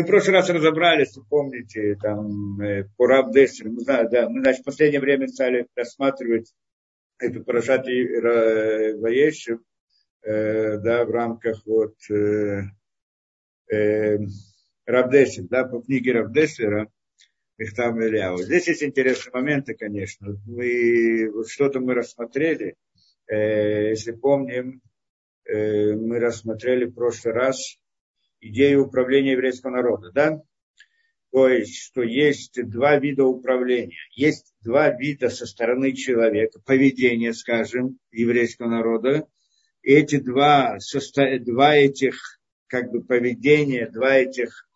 Мы в прошлый раз разобрались, помните, там, э, по Рабдесер, мы да, мы, значит, в последнее время стали рассматривать эту парашат Ваешев, э, да, в рамках вот э, э, Рабдесер, да, по книге Рабдесера, Мехтам Ильяу. Здесь есть интересные моменты, конечно. Мы, вот что-то мы рассмотрели, э, если помним, э, мы рассмотрели в прошлый раз идею управления еврейского народа, да? То есть, что есть два вида управления. Есть два вида со стороны человека, поведения, скажем, еврейского народа. И эти два, два этих как бы поведения, два этих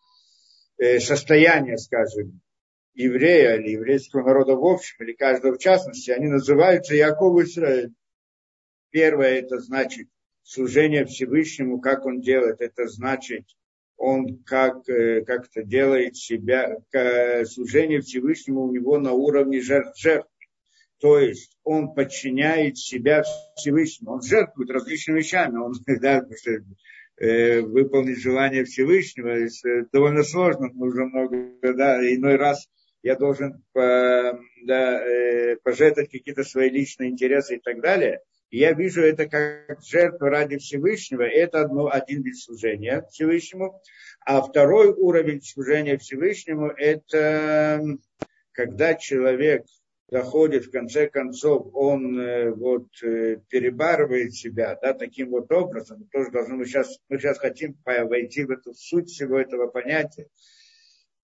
э, состояния, скажем, еврея или еврейского народа в общем, или каждого в частности, они называются Яков Израиль. Первое это значит служение Всевышнему, как он делает, это значит он как, э, как то делает себя, служение Всевышнему у него на уровне жертв, жертв. То есть он подчиняет себя Всевышнему. Он жертвует различными вещами. Он да, э, выполнить желание Всевышнего э, довольно сложно, нужно много, да, иной раз я должен по, да, э, пожертвовать какие-то свои личные интересы и так далее. Я вижу это как жертву ради Всевышнего. Это одно, один вид служения Всевышнему. А второй уровень служения Всевышнему – это когда человек доходит, в конце концов, он э, вот э, перебарывает себя, да, таким вот образом, мы тоже должны, мы сейчас, мы сейчас хотим войти в эту суть всего этого понятия,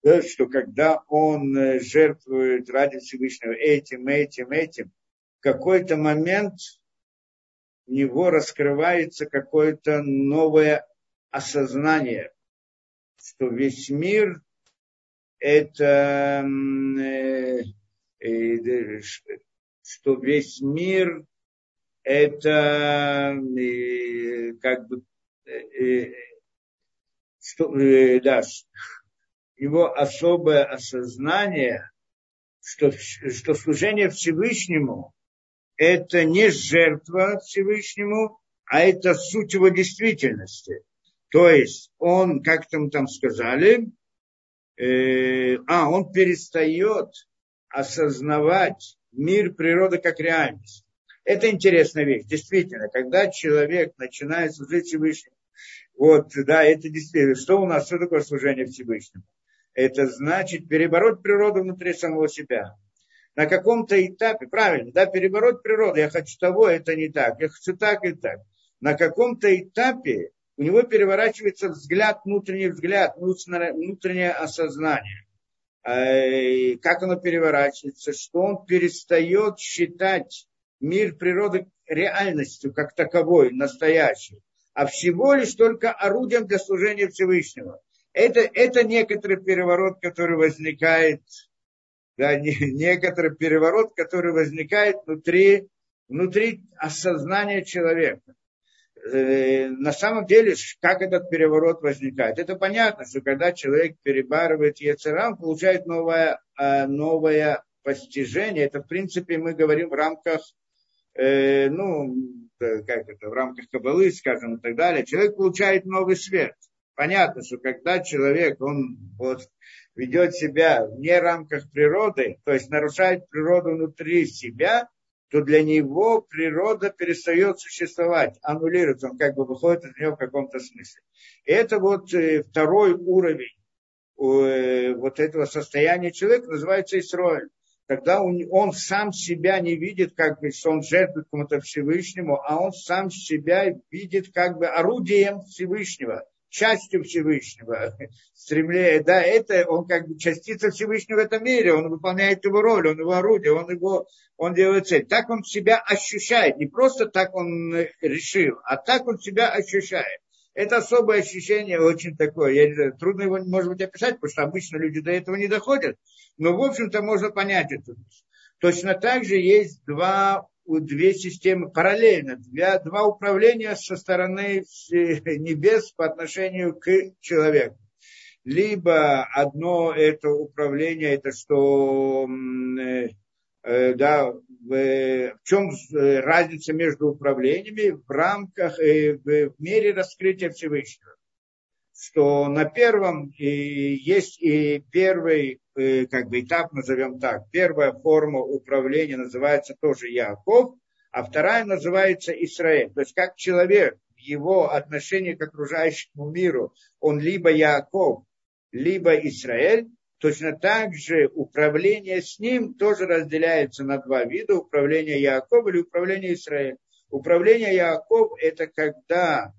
да, что когда он э, жертвует ради Всевышнего этим, этим, этим, в какой-то момент у него раскрывается какое-то новое осознание, что весь мир это э, э, что весь мир это э, как бы что, да, его особое осознание, что, что служение Всевышнему – это не жертва Всевышнему, а это суть его действительности. То есть он, как там там сказали, э, а, он перестает осознавать мир природы как реальность. Это интересная вещь. Действительно, когда человек начинает служить Всевышнему, вот, да, это действительно, что у нас, что такое служение Всевышнему? это значит перебороть природу внутри самого себя. На каком-то этапе, правильно, да, перебороть природу, я хочу того, это не так, я хочу так и так. На каком-то этапе у него переворачивается взгляд, внутренний взгляд, внутреннее осознание. А, как оно переворачивается? Что он перестает считать мир природы реальностью как таковой, настоящей, а всего лишь только орудием для служения Всевышнего. Это, это некоторый переворот, который возникает, да, не, некоторый переворот, который возникает внутри, внутри осознания человека. Э, на самом деле, как этот переворот возникает? Это понятно, что когда человек перебарывает Ецерам, получает новое, э, новое постижение. Это, в принципе, мы говорим в рамках, э, ну, как это, в рамках Кабалы, скажем, и так далее. Человек получает новый свет – понятно, что когда человек, он вот ведет себя вне рамках природы, то есть нарушает природу внутри себя, то для него природа перестает существовать, аннулируется, он как бы выходит из нее в каком-то смысле. Это вот э, второй уровень э, вот этого состояния человека называется Исроэль. Когда он, он сам себя не видит, как бы, что он жертвует кому-то Всевышнему, а он сам себя видит как бы орудием Всевышнего частью Всевышнего, стремление, да, это он как бы частица Всевышнего в этом мире, он выполняет его роль, он его орудие, он его, он делает цель. Так он себя ощущает, не просто так он решил, а так он себя ощущает. Это особое ощущение, очень такое, я не знаю, трудно его, может быть, описать, потому что обычно люди до этого не доходят, но, в общем-то, можно понять это. Точно так же есть два две системы параллельно, два, два управления со стороны небес по отношению к человеку. Либо одно это управление, это что, э, э, да, в, чем разница между управлениями в рамках, э, в мере раскрытия Всевышнего. Что на первом и есть и первый э, как бы этап, назовем так. Первая форма управления называется тоже Яков, а вторая называется Израиль. То есть как человек его отношении к окружающему миру, он либо Яков, либо Израиль, точно так же управление с ним тоже разделяется на два вида. Управление Яков или управление Израиль. Управление Яков – это когда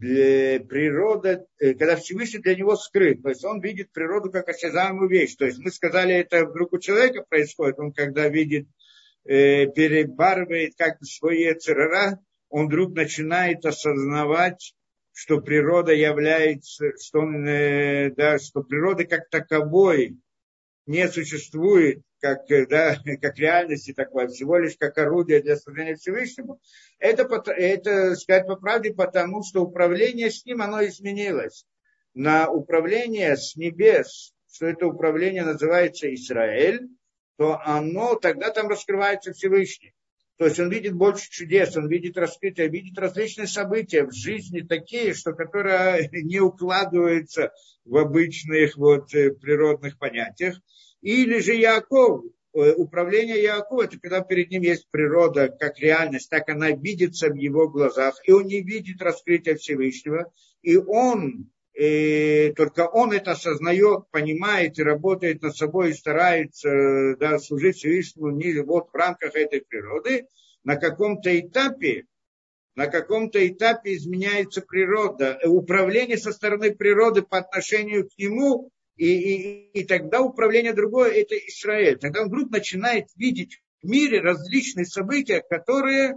природа, э, когда Всевышний для него скрыт. То есть он видит природу как осязаемую вещь. То есть мы сказали, это вдруг у человека происходит. Он когда видит, э, перебарывает как бы свои ЦРР, он вдруг начинает осознавать, что природа является, что, он, э, да, что природа как таковой не существует, как, да, как реальности такой, всего лишь как орудие для служения Всевышнему, это, это сказать по правде, потому что управление с ним, оно изменилось. На управление с небес, что это управление называется Израиль, то оно, тогда там раскрывается Всевышний. То есть он видит больше чудес, он видит раскрытие, видит различные события в жизни такие, что которые не укладываются в обычных вот э, природных понятиях. Или же Яков, э, управление Якова, это когда перед ним есть природа как реальность, так она видится в его глазах, и он не видит раскрытия Всевышнего, и он, и э, только он это осознает, понимает и работает над собой, и старается да, служить Всевышнему не вот в рамках этой природы, на каком-то этапе на каком-то этапе изменяется природа, э, управление со стороны природы по отношению к нему и, и, и тогда управление другое – это Израиль. Тогда он вдруг начинает видеть в мире различные события, которые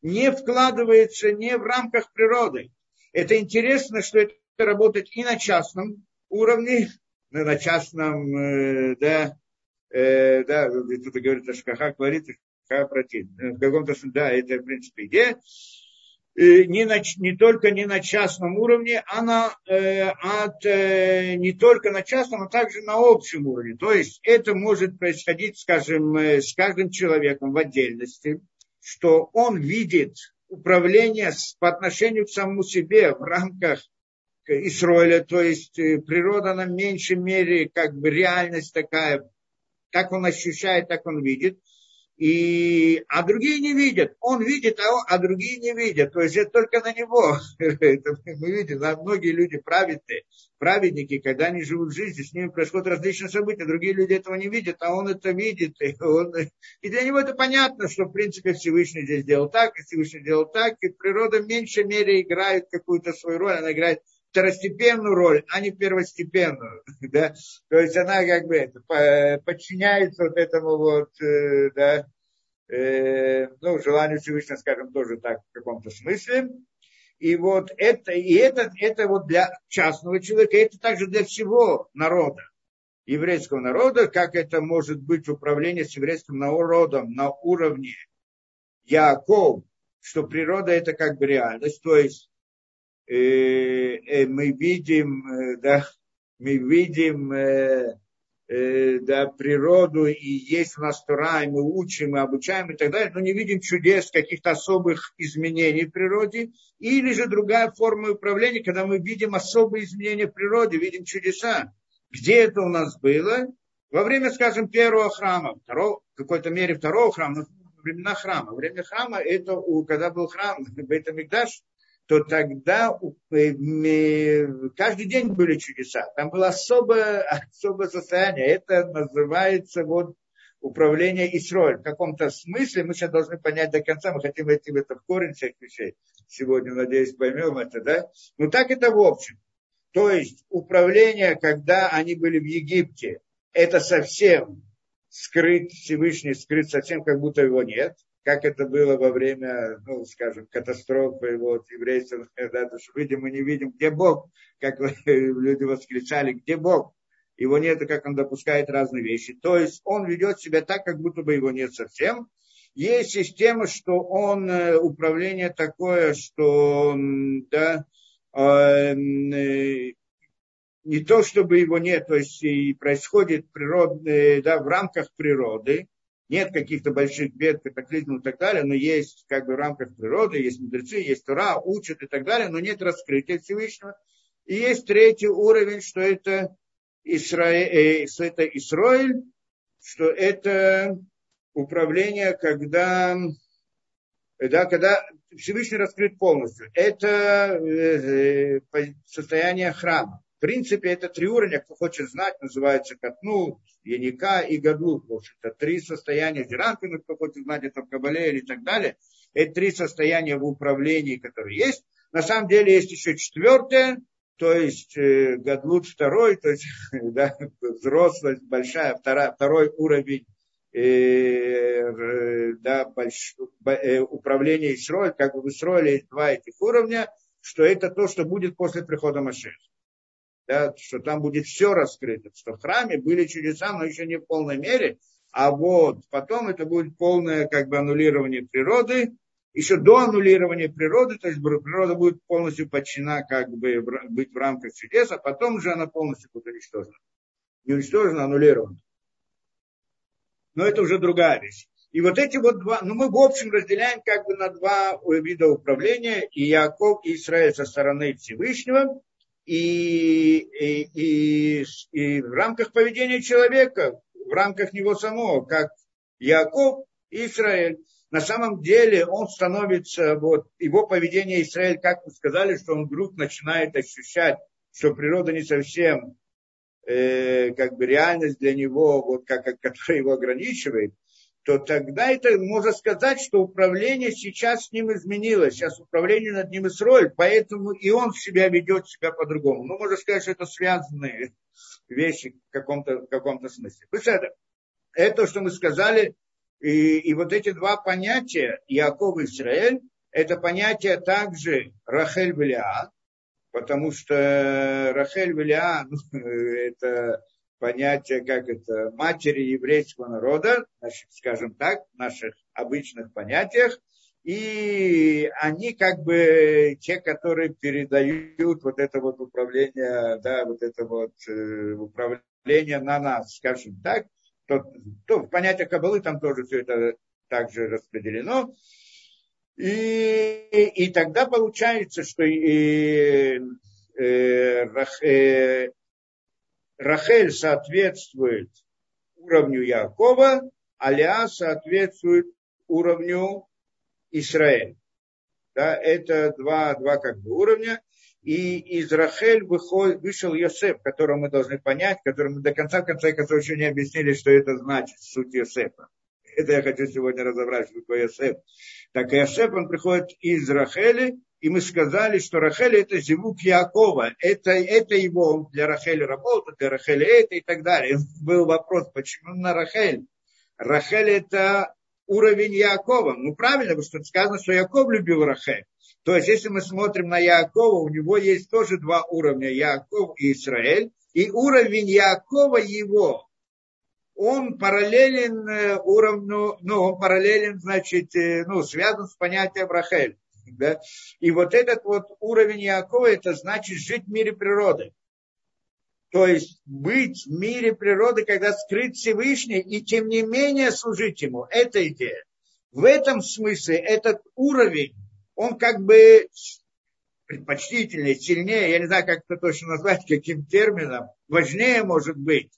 не вкладываются не в рамках природы. Это интересно, что это работает и на частном уровне, на частном, э, да, э, да, кто-то говорит, что Шкаха говорит, Шкаха против. В каком-то, да, это, в принципе, идея не, на, не только не на частном уровне, а на, э, от, э, не только на частном, а также на общем уровне. То есть это может происходить, скажем, э, с каждым человеком в отдельности, что он видит управление с, по отношению к самому себе в рамках Исроиля, то есть э, природа на меньшей мере, как бы реальность такая, как он ощущает, так он видит – и, а другие не видят. Он видит, а, он, а другие не видят. То есть это только на него. это мы видим, да, многие люди праведные, праведники, когда они живут в жизни, с ними происходят различные события. Другие люди этого не видят, а он это видит. И, он, и для него это понятно, что в принципе Всевышний здесь сделал так, и Всевышний сделал так, и природа в меньшей мере играет какую-то свою роль. Она играет второстепенную роль, а не первостепенную. Да? То есть она как бы это, подчиняется вот этому вот, э, да, э, ну, желанию Всевышнего, скажем, тоже так в каком-то смысле. И вот это, и это, это вот для частного человека, это также для всего народа, еврейского народа, как это может быть в управлении с еврейским народом на уровне Яков, что природа это как бы реальность, то есть мы видим, э, да, мы видим да, природу, и есть у нас Тора, и мы учим, мы обучаем и так далее, но не видим чудес, каких-то особых изменений в природе, или же другая форма управления, когда мы видим особые изменения в природе, видим чудеса. Где это у нас было? Во время, скажем, первого храма, второго, в какой-то мере второго храма, но времена храма. Время храма, это когда был храм, Бейтамикдаш, то тогда каждый день были чудеса. Там было особое, особое состояние. Это называется вот управление Исроль. В каком-то смысле мы сейчас должны понять до конца, мы хотим войти в это в корень всех вещей. Сегодня, надеюсь, поймем это, да? Ну так это в общем. То есть управление, когда они были в Египте, это совсем скрыт Всевышний, скрыт совсем, как будто его нет как это было во время, ну, скажем, катастрофы вот, еврейских, да, то, что видим, мы не видим, где Бог, как люди восклицали, где Бог. Его нет, как он допускает разные вещи. То есть он ведет себя так, как будто бы его нет совсем. Есть система, что он, э, управление такое, что, да, э, не то, чтобы его нет, то есть и происходит природное, да, в рамках природы, нет каких-то больших бед, катаклизмов и так далее, но есть как бы в рамках природы, есть мудрецы, есть Тура, учат и так далее, но нет раскрытия Всевышнего. И есть третий уровень, что это Исраиль, э, что это Исраиль, что это управление, когда, да, когда Всевышний раскрыт полностью. Это э, состояние храма. В принципе, это три уровня, кто хочет знать, называется Катну, Яника и Гадлут. Это три состояния Зеранкина, кто хочет знать, это в Кабале или так далее. Это три состояния в управлении, которые есть. На самом деле есть еще четвертое, то есть э, Гадлут второй, то есть да, взрослость большая, вторая, второй уровень э, да, больш, э, управления Исроиль, как бы в Исроиле есть два этих уровня, что это то, что будет после прихода Машеха. Да, что там будет все раскрыто, что в храме были чудеса, но еще не в полной мере, а вот потом это будет полное как бы аннулирование природы, еще до аннулирования природы, то есть природа будет полностью подчинена, как бы быть в рамках чудес, а потом же она полностью будет уничтожена. Не уничтожена, а аннулирована. Но это уже другая вещь. И вот эти вот два, ну мы в общем разделяем как бы на два вида управления, и Яков, и Израиль со стороны Всевышнего, и, и, и, в рамках поведения человека, в рамках него самого, как Яков и Израиль. На самом деле он становится, вот его поведение Израиль, как вы сказали, что он вдруг начинает ощущать, что природа не совсем э, как бы реальность для него, вот как, которая его ограничивает, то тогда это можно сказать, что управление сейчас с ним изменилось. Сейчас управление над ним Исроль, поэтому и он себя ведет себя по-другому. Ну, можно сказать, что это связанные вещи в каком-то, в каком-то смысле. То есть это, это, что мы сказали, и, и вот эти два понятия, Яков и Израиль, это понятие также Рахель Велиа, потому что Рахель Велиа, ну, это понятие, как это, матери еврейского народа, наших, скажем так, в наших обычных понятиях, и они как бы те, которые передают вот это вот управление, да, вот это вот э, управление на нас, скажем так, то, то в понятие Кабалы там тоже все это также распределено. И, и тогда получается, что и, э, э, Рахель соответствует уровню Якова, а Леа соответствует уровню Израиля. Да, это два, два как бы уровня и из Рахель выходит, вышел Йосеф, которого мы должны понять, который мы до конца, в конце концов, еще не объяснили, что это значит, суть Йосефа. Это я хочу сегодня разобрать, что такое Йосеф. Так Йосеф, он приходит из Рахели, и мы сказали, что Рахель это зевук Якова, это, это его, для Рахели работает, для Рахели это и так далее. Был вопрос, почему на Рахель? Рахель это уровень Якова. Ну правильно, потому что сказано, что Яков любил Рахель. То есть, если мы смотрим на Якова, у него есть тоже два уровня, Яков и Израиль. И уровень Якова его, он параллелен э, уровню, ну, он параллелен, значит, э, ну, связан с понятием Рахель. Да? И вот этот вот уровень Якова, это значит жить в мире природы. То есть быть в мире природы, когда скрыт Всевышний, и тем не менее служить ему. Это идея. В этом смысле этот уровень он как бы предпочтительнее, сильнее, я не знаю, как это точно назвать, каким термином, важнее может быть,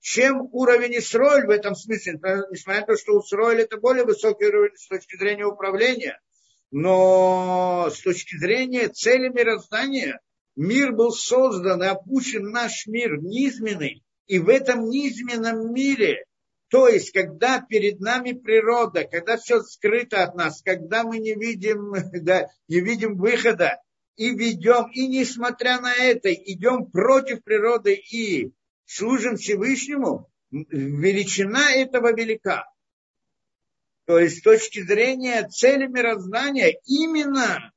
чем уровень Исроиль в этом смысле, несмотря на то, что Исроиль это более высокий уровень с точки зрения управления, но с точки зрения цели мироздания, мир был создан и опущен наш мир низменный, и в этом низменном мире то есть, когда перед нами природа, когда все скрыто от нас, когда мы не видим, да, не видим выхода, и ведем, и несмотря на это, идем против природы и служим Всевышнему, величина этого велика. То есть с точки зрения цели мироздания, именно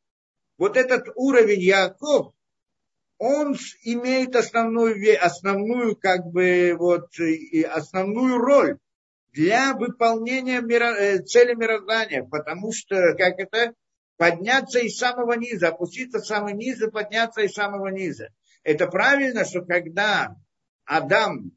вот этот уровень Яков, он имеет основную, основную как бы вот, основную роль для выполнения миро, э, цели мироздания, потому что, как это, подняться из самого низа, опуститься в самый низ и подняться из самого низа. Это правильно, что когда Адам,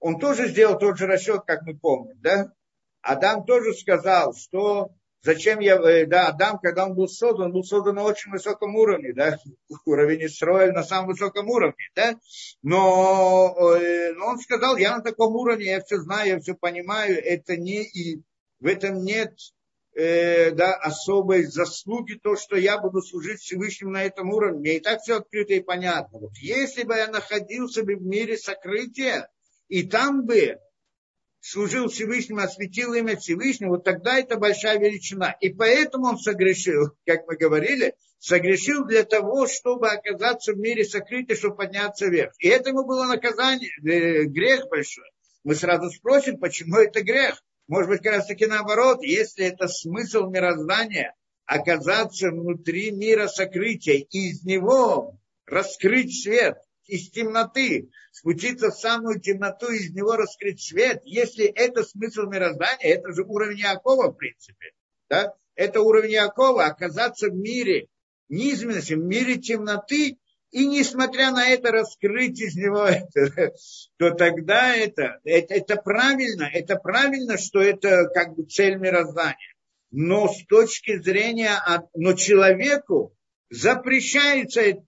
он тоже сделал тот же расчет, как мы помним, да? Адам тоже сказал, что Зачем я, э, да, Адам, когда он был создан, он был создан на очень высоком уровне, да, уровень Исроэль на самом высоком уровне, да, но, э, но он сказал, я на таком уровне, я все знаю, я все понимаю, это не, и в этом нет э, да, особой заслуги, то, что я буду служить Всевышнему на этом уровне. Мне и так все открыто и понятно. Вот если бы я находился бы в мире сокрытия, и там бы служил Всевышнему, осветил имя Всевышнего, вот тогда это большая величина. И поэтому он согрешил, как мы говорили, согрешил для того, чтобы оказаться в мире сокрытия, чтобы подняться вверх. И это ему было наказание, э, грех большой. Мы сразу спросим, почему это грех. Может быть, как раз таки наоборот, если это смысл мироздания, оказаться внутри мира сокрытия, и из него раскрыть свет, из темноты, спуститься в самую темноту, из него раскрыть свет. Если это смысл мироздания, это же уровень Якова, в принципе. Да? Это уровень Якова, оказаться в мире низменности, в мире темноты, и несмотря на это раскрыть из него это, то тогда это, это, это правильно, это правильно, что это как бы цель мироздания. Но с точки зрения, но человеку запрещается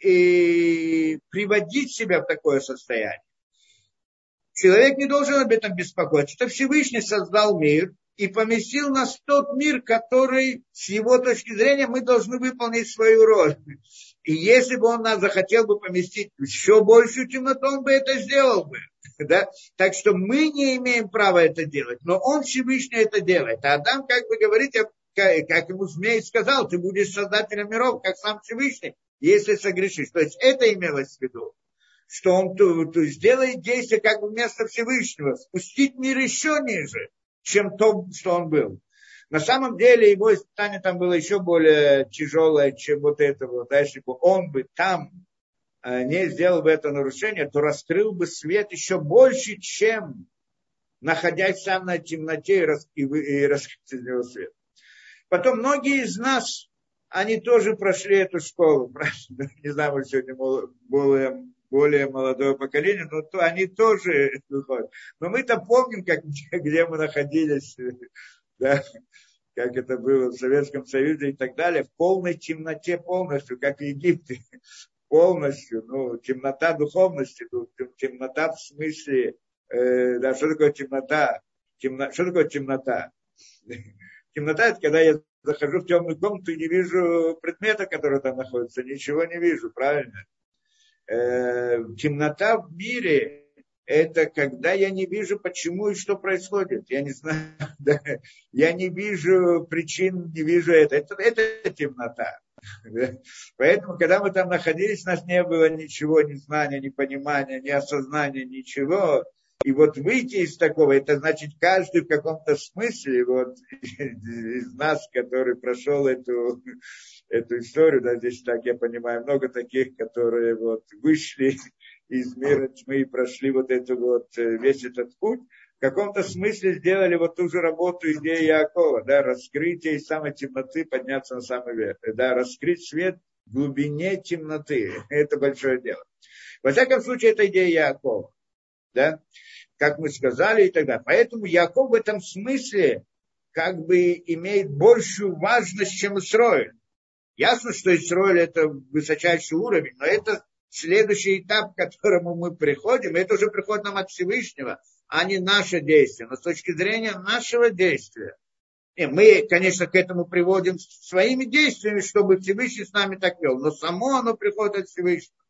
и приводить себя в такое состояние. Человек не должен об этом беспокоиться. Это Всевышний создал мир и поместил нас в тот мир, который, с его точки зрения, мы должны выполнить свою роль. И если бы он нас захотел бы поместить еще большую темноту, он бы это сделал бы. Да? Так что мы не имеем права это делать, но он Всевышний это делает. А Адам, как бы говорит, как ему змей сказал, ты будешь создателем миров, как сам Всевышний, если согрешишь. То есть это имелось в виду, что он то, то сделает действие как бы вместо Всевышнего, спустить мир еще ниже, чем то, что он был. На самом деле его испытание там было еще более тяжелое, чем вот это вот. Да, если бы он бы там э, не сделал бы это нарушение, то раскрыл бы свет еще больше, чем находясь сам на темноте и, рас, и, свет. Потом многие из нас, они тоже прошли эту школу. Не знаю, мы сегодня более, более молодое поколение, но то, они тоже выходят. Но мы-то помним, как, где мы находились да, как это было в Советском Союзе и так далее, в полной темноте полностью, как в Египте, полностью, ну, темнота духовности, ну, темнота в смысле, э, да, что такое темнота? Темно, что такое темнота? Темнота – это когда я захожу в темную комнату и не вижу предмета, который там находится, ничего не вижу, правильно? Э, темнота в мире это когда я не вижу, почему и что происходит. Я не знаю, да, я не вижу причин, не вижу это. Это, это темнота. Поэтому, когда мы там находились, у нас не было ничего, ни знания, ни понимания, ни осознания, ничего. И вот выйти из такого, это значит каждый в каком-то смысле вот, из нас, который прошел эту, эту историю, да, здесь так я понимаю, много таких, которые вот вышли из мира тьмы и прошли вот это вот, э, весь этот путь, в каком-то смысле сделали вот ту же работу идеи Якова, да, раскрытие из самой темноты, подняться на самый верх, да, раскрыть свет в глубине темноты. Это большое дело. Во всяком случае, это идея Якова, да, как мы сказали и так далее. Поэтому Яков в этом смысле как бы имеет большую важность, чем Исроиль. Ясно, что Исроиль это высочайший уровень, но это следующий этап, к которому мы приходим, это уже приход нам от Всевышнего, а не наше действие. Но с точки зрения нашего действия, и мы, конечно, к этому приводим своими действиями, чтобы Всевышний с нами так вел. Но само оно приходит от Всевышнего.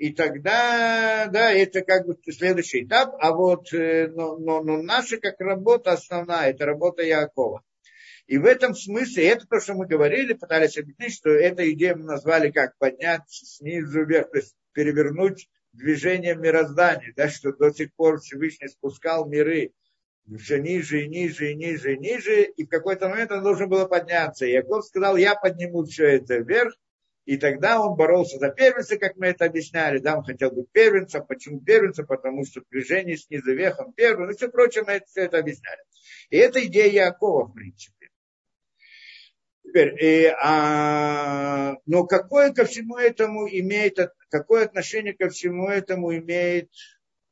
И тогда, да, это как бы следующий этап. А вот э, но, но, но наша как работа основная, это работа Якова. И в этом смысле, это то, что мы говорили, пытались объяснить, что эту идею мы назвали как поднять снизу вверх, то есть перевернуть движение мироздания, да, что до сих пор Всевышний спускал миры все ниже и ниже и ниже и ниже, и в какой-то момент он должен был подняться. И Яков сказал, я подниму все это вверх, и тогда он боролся за первенца, как мы это объясняли. Да, он хотел быть первенцем. Почему первенцем? Потому что движение снизу вверх он первый. Ну, все прочее, мы это, все это объясняли. И это идея Якова, в принципе. Теперь, и, а, но какое ко всему этому имеет, какое отношение ко всему этому имеет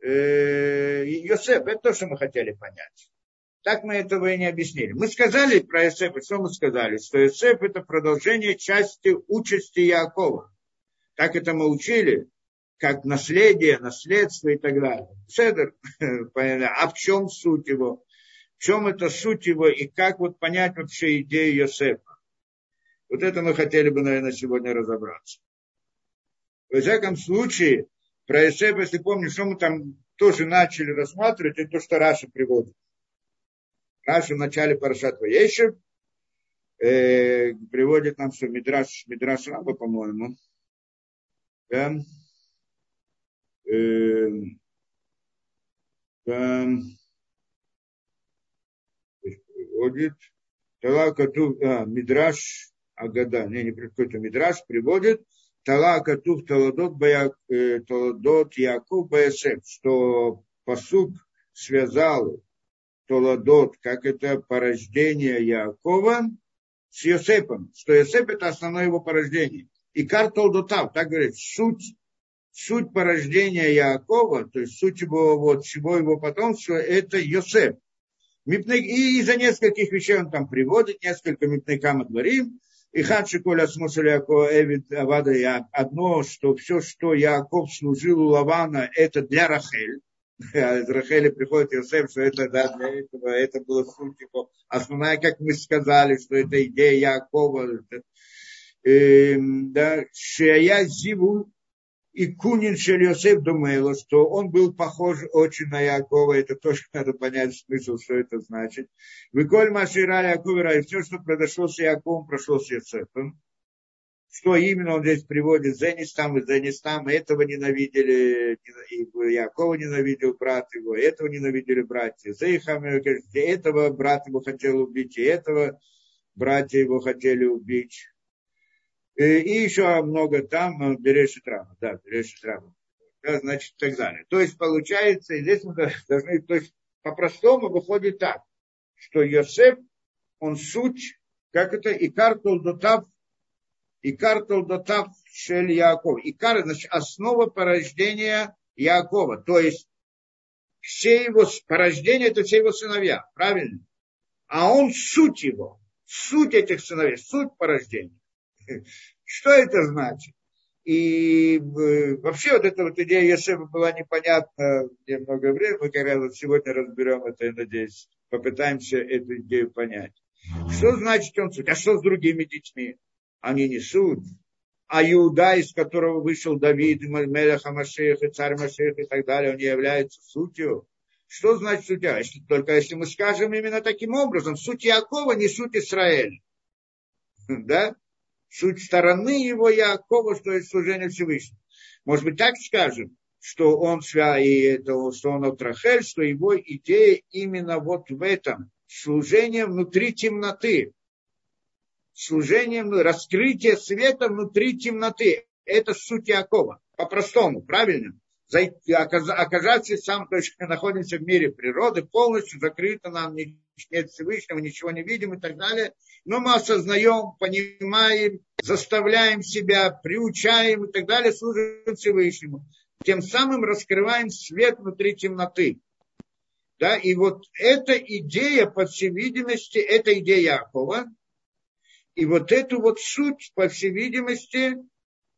э, Йосеф? Это то, что мы хотели понять. Так мы этого и не объяснили. Мы сказали про Иосифа, что мы сказали? Что Иосиф это продолжение части участи Якова. Так это мы учили, как наследие, наследство и так далее. Седер, а в чем суть его? В чем это суть его и как вот понять вообще идею Иосифа? Вот это мы хотели бы, наверное, сегодня разобраться. В всяком случае, про Иосифа, если помнишь, что мы там тоже начали рассматривать, это то, что Раша приводит. В начале Парашат Ваешев э, приводит нам, что Мидраш, Мидраш Раба, по-моему, да, э, да, приводит, Тала Катув, а, Мидраш Агада, не, не какой-то Мидраш, приводит, Тала Катув Таладот, Бая, э, Таладот Яков Баясев, что посуд связал Толадот, как это порождение Якова с Йосепом, что Йосеп это основное его порождение. И Картолдотав, так говорит, суть, суть порождения Якова, то есть суть его, вот, всего его потомства, это Йосеп. И из-за нескольких вещей он там приводит, несколько мипнейкам говорим, и хадши коля смысл Якова Эвид Авада одно, что все, что Яков служил у Лавана, это для Рахель. А из Рахели приходит Иосиф, что это да, для этого, это было суть его. Основная, как мы сказали, что это идея Якова. Э, да, Шия Зиву и Кунин Шельосеф Думейло, что он был похож очень на Якова, это тоже надо понять смысл, что это значит. Выколь Машира Якова, и все, что произошло с Яковом, прошло с Йосефом что именно он здесь приводит, Зенистам и Зенистам, этого ненавидели, и Якова ненавидел брат его, этого ненавидели братья, Зейхам, этого брат его хотел убить, и этого братья его хотели убить. И, и еще много там, Берешит Рама, да, Берешит Рама. Да, значит, так далее. То есть, получается, и здесь мы должны, то есть, по-простому выходит так, что Йосеф, он суть, как это, и картул дотав Икар Толдотав Шель Яков. Икар, значит, основа порождения Якова. То есть все его порождения, это все его сыновья. Правильно? А он суть его. Суть этих сыновей. Суть порождения. Что это значит? И э, вообще вот эта вот идея Есефа была непонятна мне много времени. Мы как раз вот сегодня разберем это, я надеюсь, попытаемся эту идею понять. Что значит он суть? А что с другими детьми? Они несут, а Иуда, из которого вышел Давид, Мелех Машех, и царь Машех и так далее, он не является сутью. Что значит суть? Если, только если мы скажем именно таким образом, суть Якова не суть Израиля. Да? Суть стороны его Якова, что есть служение Всевышнего. Может быть, так скажем, что он, и это, что он от Рахель, что его идея именно вот в этом, служение внутри темноты служением, раскрытие света внутри темноты. Это суть Якова. По-простому, правильно? Оказаться сам, то есть находимся в мире природы, полностью закрыто нам, нет Всевышнего, ничего не видим и так далее. Но мы осознаем, понимаем, заставляем себя, приучаем и так далее, служим Всевышнему. Тем самым раскрываем свет внутри темноты. Да, и вот эта идея, по всей видимости, это идея Якова, и вот эту вот суть, по всей видимости,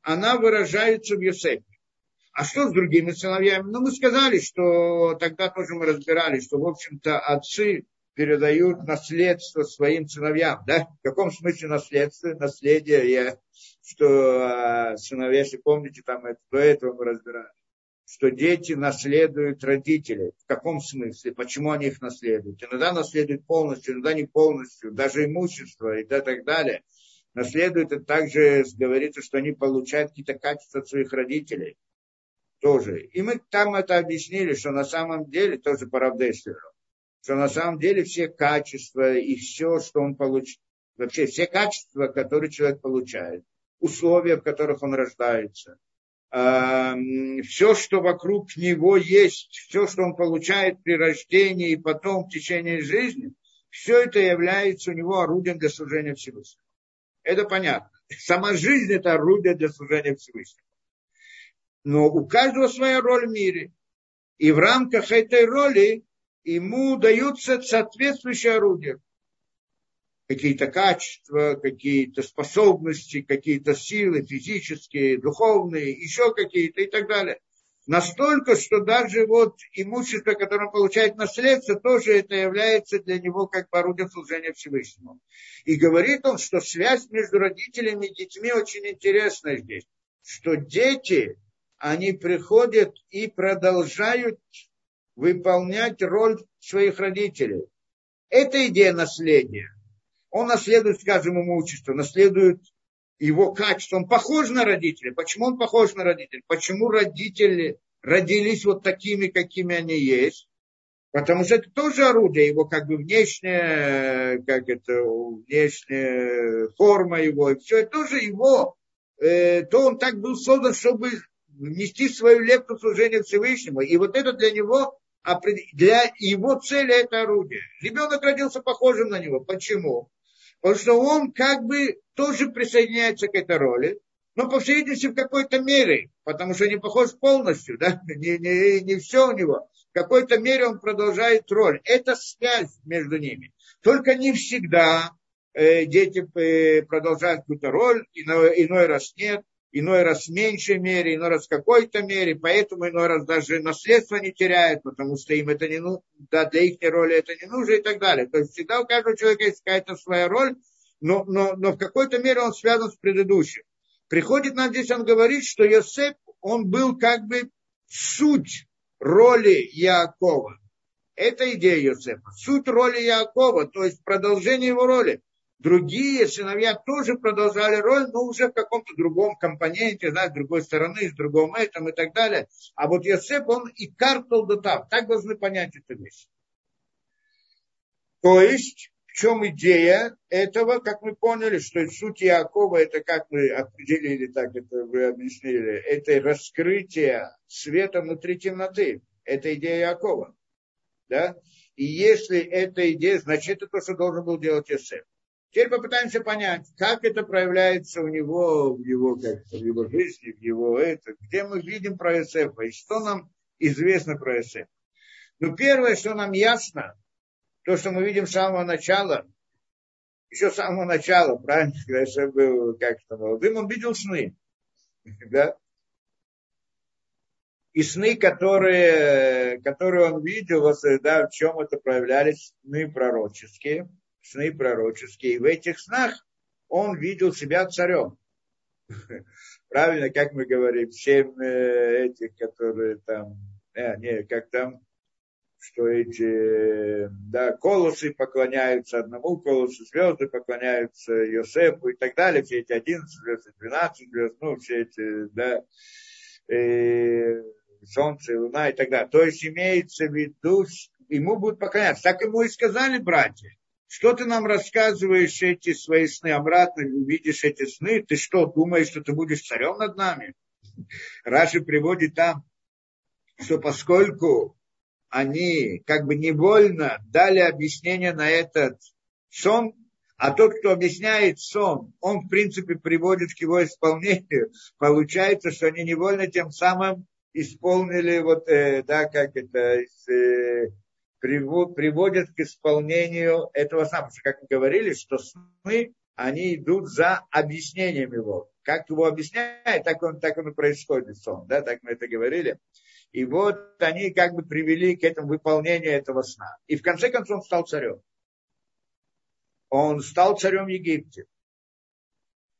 она выражается в Йосефе. А что с другими сыновьями? Ну, мы сказали, что тогда тоже мы разбирали, что, в общем-то, отцы передают наследство своим сыновьям. Да? В каком смысле наследство? Наследие, я, что а, сыновья, если помните, там это, до этого мы разбирали что дети наследуют родителей. В каком смысле? Почему они их наследуют? Иногда наследуют полностью, иногда не полностью, даже имущество и так далее. Наследуют, и также говорится, что они получают какие-то качества от своих родителей. Тоже. И мы там это объяснили, что на самом деле, тоже по Равдеслеру, что на самом деле все качества и все, что он получит, вообще все качества, которые человек получает, условия, в которых он рождается – все, что вокруг него есть, все, что он получает при рождении и потом в течение жизни, все это является у него орудием для служения Всевышнего. Это понятно. Сама жизнь – это орудие для служения Всевышнего. Но у каждого своя роль в мире. И в рамках этой роли ему даются соответствующие орудия. Какие-то качества, какие-то способности, какие-то силы физические, духовные, еще какие-то и так далее. Настолько, что даже вот имущество, которое он получает наследство, тоже это является для него как бы орудием служения Всевышнему. И говорит он, что связь между родителями и детьми очень интересна здесь. Что дети, они приходят и продолжают выполнять роль своих родителей. Это идея наследия. Он наследует, скажем, имущество, наследует его качество, он похож на родителей. Почему он похож на родителей? Почему родители родились вот такими, какими они есть? Потому что это тоже орудие, его как бы внешняя, как это, внешняя форма его, и все, это тоже его, э, то он так был создан, чтобы внести свою лепту в служение Всевышнему. И вот это для него, для его цели это орудие. Ребенок родился похожим на него. Почему? Потому что он как бы тоже присоединяется к этой роли, но, по всей видимости, в какой-то мере, потому что не похож полностью, да, не, не, не все у него. В какой-то мере он продолжает роль. Это связь между ними. Только не всегда э, дети э, продолжают какую-то роль, иной, иной раз нет иной раз в меньшей мере, иной раз в какой-то мере, поэтому иной раз даже наследство не теряют, потому что им это не нужно, да, для их роли это не нужно и так далее. То есть всегда у каждого человека есть какая-то своя роль, но, но, но в какой-то мере он связан с предыдущим. Приходит нам здесь, он говорит, что Йосеп, он был как бы суть роли Якова. Это идея Йосепа. Суть роли Якова, то есть продолжение его роли. Другие сыновья тоже продолжали роль, но уже в каком-то другом компоненте, да, с другой стороны, с другом этом и так далее. А вот Йосеп, он и картал до там. Так должны понять эту вещь. То есть, в чем идея этого, как мы поняли, что суть Иакова, это как мы определили, так это вы объяснили, это раскрытие света внутри темноты. Это идея Иакова. Да? И если эта идея, значит, это то, что должен был делать Йосеф. Теперь попытаемся понять, как это проявляется у него, в его, как в его жизни, в его это, где мы видим про Иосифа и что нам известно про Иосифа. Ну, первое, что нам ясно, то, что мы видим с самого начала, еще с самого начала, правильно, когда Иосиф был как-то молодым, он видел сны. Да? И сны, которые, которые он видел, да, в чем это проявлялись, сны пророческие – сны пророческие. И в этих снах он видел себя царем. Правильно, как мы говорим, семь э, этих, которые там, э, не, как там, что эти, да, колосы поклоняются одному колосу, звезды поклоняются Йосефу и так далее, все эти 11 звезд, 12 звезд, ну, все эти, да, и солнце, луна и так далее. То есть имеется в виду, ему будут поклоняться. Так ему и сказали братья. Что ты нам рассказываешь эти свои сны обратно, увидишь эти сны, ты что, думаешь, что ты будешь царем над нами? Раши приводит там, что поскольку они как бы невольно дали объяснение на этот сон, а тот, кто объясняет сон, он, в принципе, приводит к его исполнению, получается, что они невольно тем самым исполнили вот, э, да, как это, э, приводят к исполнению этого сна. Потому что, как мы говорили, что сны, они идут за объяснением его. Как его объясняет, так он, так он и происходит сон. Да? Так мы это говорили. И вот они как бы привели к этому выполнению этого сна. И в конце концов он стал царем. Он стал царем Египте.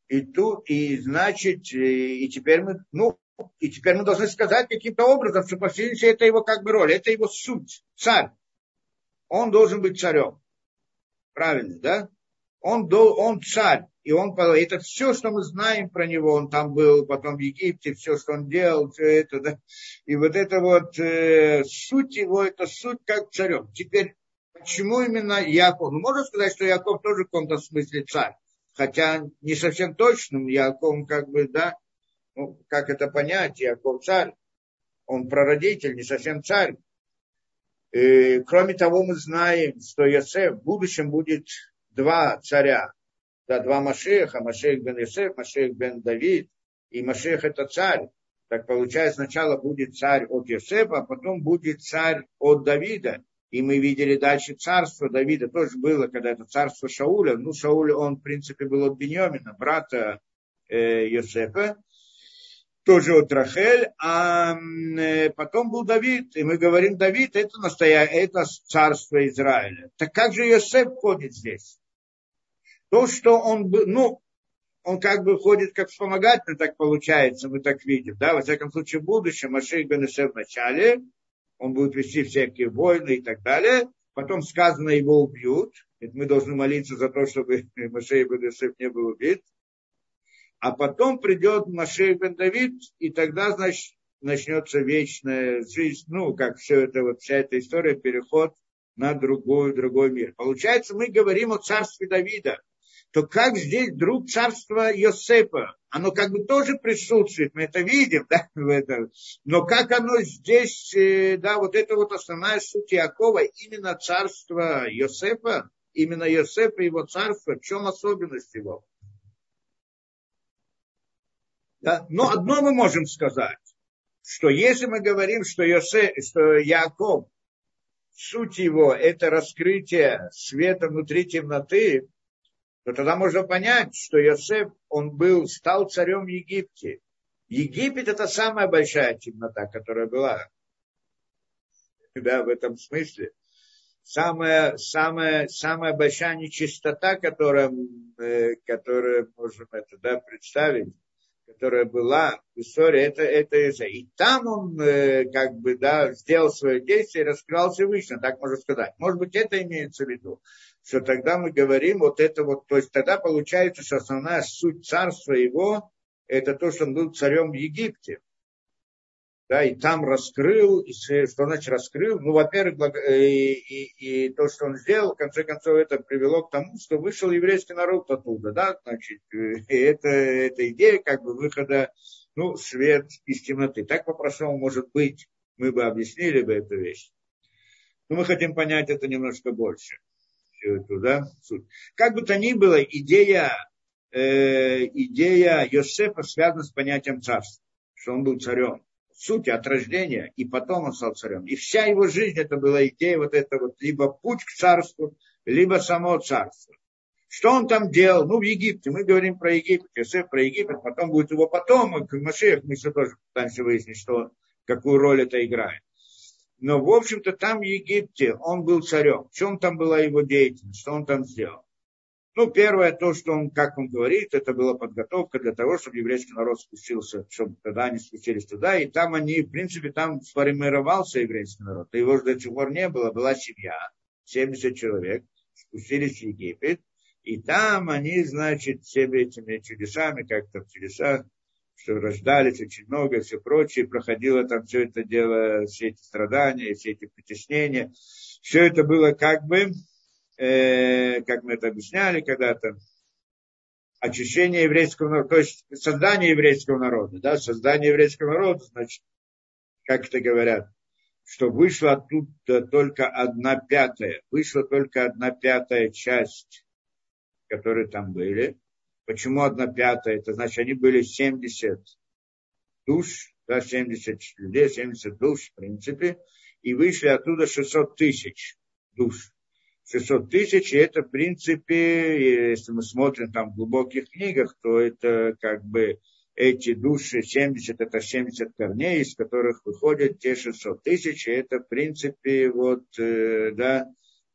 И тут, и значит, и теперь мы, ну, и теперь мы должны сказать каким-то образом, что, по всей это его как бы роль, это его суть, царь он должен быть царем. Правильно, да? Он, до, он царь, и он, это все, что мы знаем про него, он там был, потом в Египте, все, что он делал, все это, да, и вот это вот э, суть его, это суть как царем. Теперь, почему именно Яков? Ну, можно сказать, что Яков тоже в каком-то смысле царь, хотя не совсем точным, Яков как бы, да, ну, как это понять, Яков царь, он прародитель, не совсем царь, кроме того, мы знаем, что Йосеф в будущем будет два царя. Да, два Машеха, Машех бен Йосеф, Машех бен Давид. И Машех это царь. Так получается, сначала будет царь от Йосефа, а потом будет царь от Давида. И мы видели дальше царство Давида, тоже было, когда это царство Шауля. Ну, Шауль, он, в принципе, был от Беньомина, брата э, Йосефа, тоже от Рахель, а э, потом был Давид, и мы говорим, Давид это настоящее, это царство Израиля. Так как же Йосеф входит здесь? То, что он ну, он как бы ходит как вспомогательный, так получается, мы так видим, да, во всяком случае, в будущем Маших бен в начале, он будет вести всякие войны и так далее, потом сказано, его убьют, ведь мы должны молиться за то, чтобы Машей бен не был убит, а потом придет Машей бен Давид, и тогда, значит, начнется вечная жизнь, ну, как все это, вот вся эта история, переход на другой, другой мир. Получается, мы говорим о царстве Давида то как здесь вдруг царство Йосепа? Оно как бы тоже присутствует, мы это видим, да, в этом. Но как оно здесь, э, да, вот это вот основная суть Якова, именно царство Йосепа, именно Йосепа и его царство, в чем особенность его? Да? Но одно мы можем сказать, что если мы говорим, что, Йосеп, что Яков, суть его это раскрытие света внутри темноты, то тогда можно понять, что Йосеф, он был, стал царем Египте. Египет это самая большая темнота, которая была. Да, в этом смысле. Самая, самая, самая большая нечистота, которая, э, которая можем это, да, представить, которая была в истории, это, это И там он э, как бы да, сделал свое действие и раскрывал Всевышний, так можно сказать. Может быть, это имеется в виду что тогда мы говорим вот это вот, то есть тогда получается, что основная суть царства его, это то, что он был царем в Египте. Да, и там раскрыл, и что значит раскрыл? Ну, во-первых, э, и, и, и то, что он сделал, в конце концов, это привело к тому, что вышел еврейский народ оттуда, да, значит, э, это, это идея как бы выхода, ну, свет из темноты. Так по-простому может быть, мы бы объяснили бы эту вещь. Но мы хотим понять это немножко больше всю эту, да, суть. Как бы то ни было, идея, э, идея Йосефа связана с понятием царства, что он был царем. Суть от рождения, и потом он стал царем. И вся его жизнь это была идея вот это вот, либо путь к царству, либо само царство. Что он там делал? Ну, в Египте. Мы говорим про Египет. Йосеф про Египет. Потом будет его потомок. Машех. Мы все тоже пытаемся выяснить, что, какую роль это играет. Но, в общем-то, там в Египте он был царем. В чем там была его деятельность? Что он там сделал? Ну, первое, то, что он, как он говорит, это была подготовка для того, чтобы еврейский народ спустился, чтобы тогда они спустились туда, и там они, в принципе, там сформировался еврейский народ. Его же до сих пор не было, была семья, 70 человек, спустились в Египет, и там они, значит, всеми этими чудесами, как-то в чудесах, что рождались очень много, все прочее, проходило там все это дело, все эти страдания, все эти притеснения. Все это было как бы, э, как мы это объясняли когда-то, очищение еврейского народа, то есть создание еврейского народа, да, создание еврейского народа, значит, как это говорят, что вышла оттуда только одна пятая, вышла только одна пятая часть, которые там были, Почему одна пятая? Это значит, они были 70 душ, да, 70 людей, 70 душ, в принципе, и вышли оттуда 600 тысяч душ. 600 тысяч, и это, в принципе, если мы смотрим там в глубоких книгах, то это как бы эти души 70, это 70 корней, из которых выходят те 600 тысяч, и это, в принципе, вот, э, да,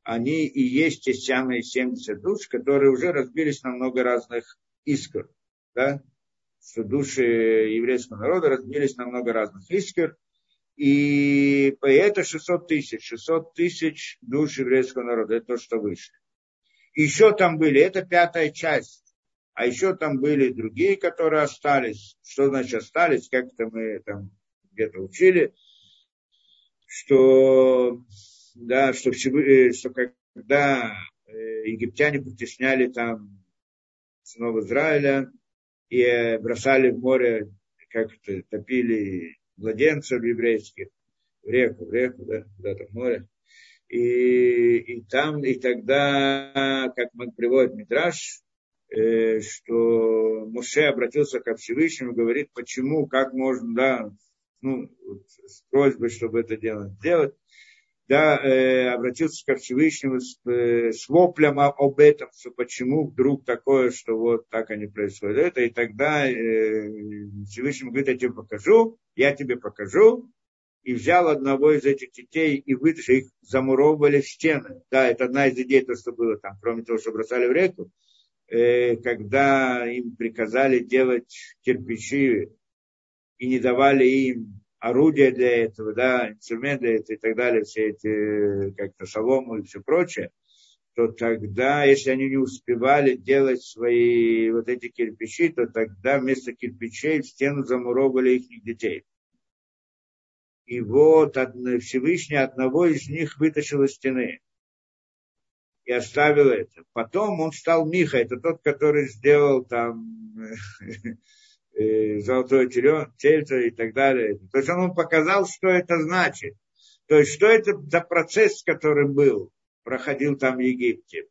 они и есть те самые 70 душ, которые уже разбились на много разных искр. Да? Что души еврейского народа разбились на много разных искр. И это 600 тысяч. 600 тысяч душ еврейского народа. Это то, что вышли. Еще там были, это пятая часть. А еще там были другие, которые остались. Что значит остались? Как-то мы там где-то учили, что, да, что, э, что когда э, египтяне притесняли там сынов Израиля и э, бросали в море, как-то топили младенцев еврейских, в реку, в реку, да, куда-то в море. И, и там, и тогда, как приводит Митраш, э, что Муше обратился ко Всевышнему говорит, почему, как можно, да, ну, с просьбой, чтобы это дело сделать. Да, э, обратился ко Всевышнему с, э, с воплем об этом, что почему вдруг такое, что вот так они происходят. Это, и тогда э, Всевышний говорит, я тебе покажу, я тебе покажу, и взял одного из этих детей и вытащил, их замуровывали в стены. Да, это одна из идей, то, что было там, кроме того, что бросали в реку, э, когда им приказали делать кирпичи и не давали им орудия для этого, да, инструменты для этого и так далее, все эти как-то солому и все прочее, то тогда, если они не успевали делать свои вот эти кирпичи, то тогда вместо кирпичей в стену замуровывали их детей. И вот Всевышний одного из них вытащил из стены и оставил это. Потом он стал Миха, это тот, который сделал там э, золотое тельце и так далее. То есть он показал, что это значит. То есть что это за процесс, который был, проходил там в Египте.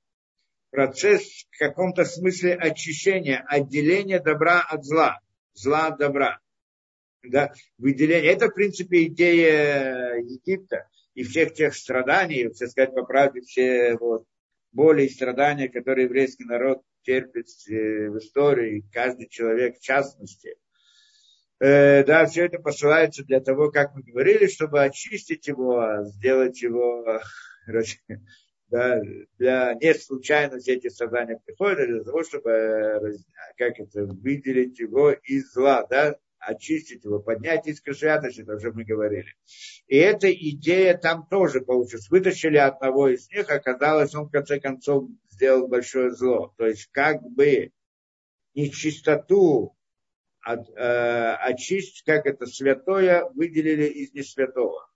Процесс в каком-то смысле очищения, отделения добра от зла, зла от добра. Да, выделение. Это, в принципе, идея Египта и всех тех страданий, так сказать, по правде, все вот, боли и страдания, которые еврейский народ терпит э, в истории, каждый человек в частности. Э, да, все это посылается для того, как мы говорили, чтобы очистить его, сделать его, да, для не случайно все эти страдания приходят, для того, чтобы, как это, выделить его из зла, да, очистить его, поднять искры святости, это уже мы говорили. И эта идея там тоже получилась. Вытащили одного из них, оказалось, он в конце концов сделал большое зло. То есть как бы нечистоту от, э, очистить, как это святое, выделили из несвятого.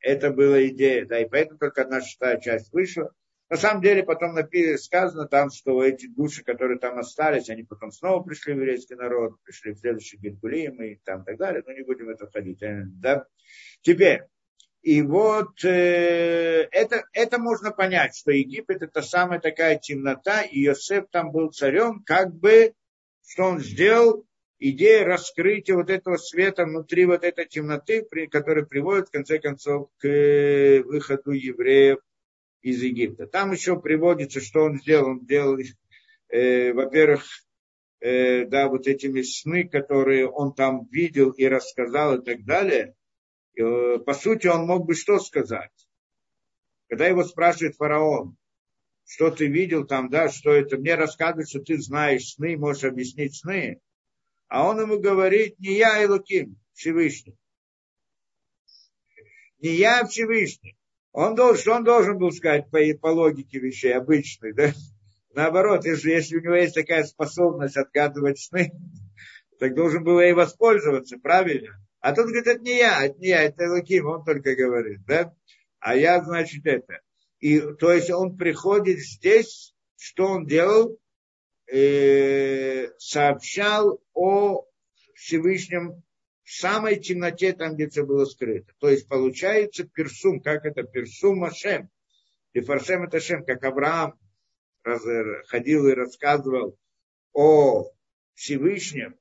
Это была идея, да, и поэтому только одна шестая часть вышла. На самом деле потом сказано там, что эти души, которые там остались, они потом снова пришли в еврейский народ, пришли в следующий Геркулим и там так далее, но не будем в это входить. Э, да? Теперь, и вот э, это, это можно понять, что Египет это самая такая темнота, и Йосеф там был царем, как бы, что он сделал, идея раскрытия вот этого света внутри вот этой темноты, при, которая приводит, в конце концов, к выходу евреев из Египта. Там еще приводится, что он сделал. Он сделал, э, во-первых, э, да, вот этими сны, которые он там видел и рассказал и так далее. Э, по сути, он мог бы что сказать? Когда его спрашивает фараон, что ты видел там, да, что это, мне рассказывают, что ты знаешь сны, можешь объяснить сны. А он ему говорит, не я, Илуким, Всевышний. Не я, Всевышний. Он должен, что он должен был сказать по, по логике вещей обычной, да? Наоборот, если, если у него есть такая способность отгадывать сны, так должен был и воспользоваться, правильно? А тут говорит, это не я, это не я, это Луким, он только говорит, да? А я, значит, это. И, то есть он приходит здесь, что он делал? Э, сообщал о Всевышнем самой темноте, там, где все было скрыто. То есть получается персум, как это персум Ашем. И фаршем это Шем, как Авраам раз, ходил и рассказывал о Всевышнем,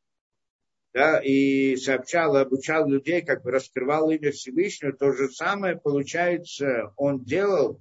да, и сообщал, обучал людей, как бы раскрывал имя Всевышнего, то же самое, получается, он делал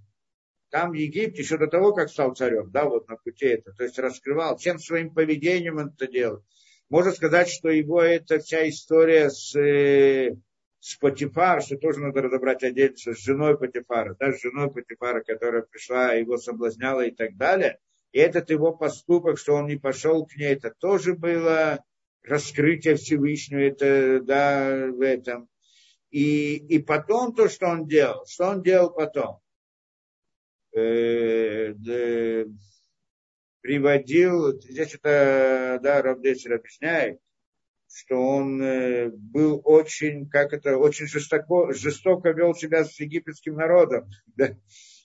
там в Египте еще до того, как стал царем, да, вот на пути это, то есть раскрывал, всем своим поведением он это делал. Можно сказать, что его эта вся история с, э, с Патифар, что тоже надо разобрать отдельно, с женой Патифара, да, с женой Патифара, которая пришла, его соблазняла и так далее. И этот его поступок, что он не пошел к ней, это тоже было раскрытие Всевышнего, это, да, в этом. И, и потом то, что он делал, что он делал потом? Э, приводил, здесь это, да, Равдесер объясняет, что он э, был очень, как это, очень жестоко, жестоко вел себя с египетским народом, да,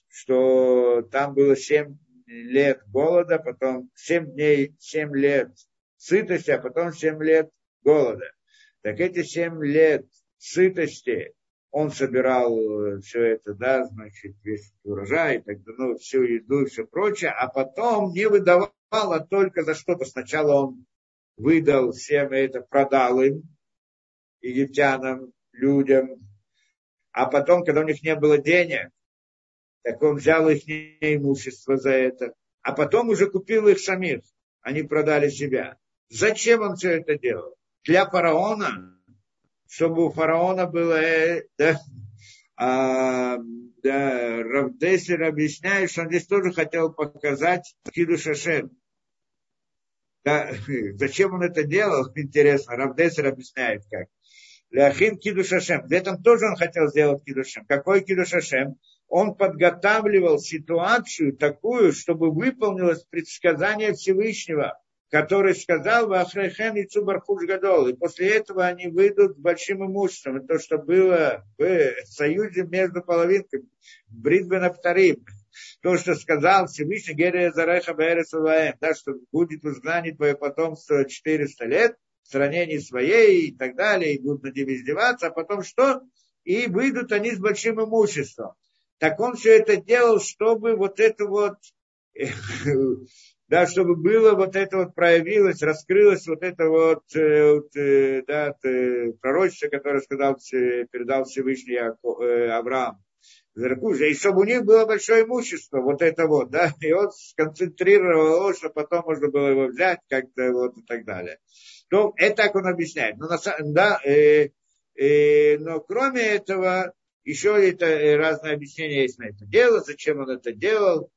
что там было семь лет голода, потом семь дней, семь лет сытости, а потом семь лет голода. Так эти семь лет сытости он собирал э, все это, да, значит, весь урожай, так, ну, всю еду и все прочее, а потом не выдавал, а только за что-то. Сначала он выдал всем это, продал им, египтянам, людям, а потом, когда у них не было денег, Так он взял их имущество за это, а потом уже купил их самих. Они продали себя. Зачем он все это делал? Для фараона, чтобы у фараона было, э, да, а, да, Равдесер объясняет, что он здесь тоже хотел показать Киду Шашем. Да, зачем он это делал, интересно, Равдесер объясняет как. Ляхин Киду Шашем. В этом тоже он хотел сделать Киду Шашем. Какой Киду Шашем? Он подготавливал ситуацию такую, чтобы выполнилось предсказание Всевышнего который сказал Вахрехен и Цубархуш Гадол. И после этого они выйдут с большим имуществом. То, что было в союзе между половинками, Бритбен Авторим, то, что сказал Всевышний Герия Зареха Бересулаем, да, что будет изгнание твое потомство 400 лет в стране не своей и так далее, и будут над ним издеваться, а потом что? И выйдут они с большим имуществом. Так он все это делал, чтобы вот это вот да, чтобы было вот это вот проявилось, раскрылось вот это вот, э, вот э, да, пророчество, которое сказал, передал Всевышний э, Авраам. И чтобы у них было большое имущество, вот это вот, да, и он сконцентрировал чтобы потом можно было его взять как-то вот и так далее. То это так он объясняет. Но, на, да, э, э, но кроме этого, еще это разные объяснения есть на это дело, зачем он это делал,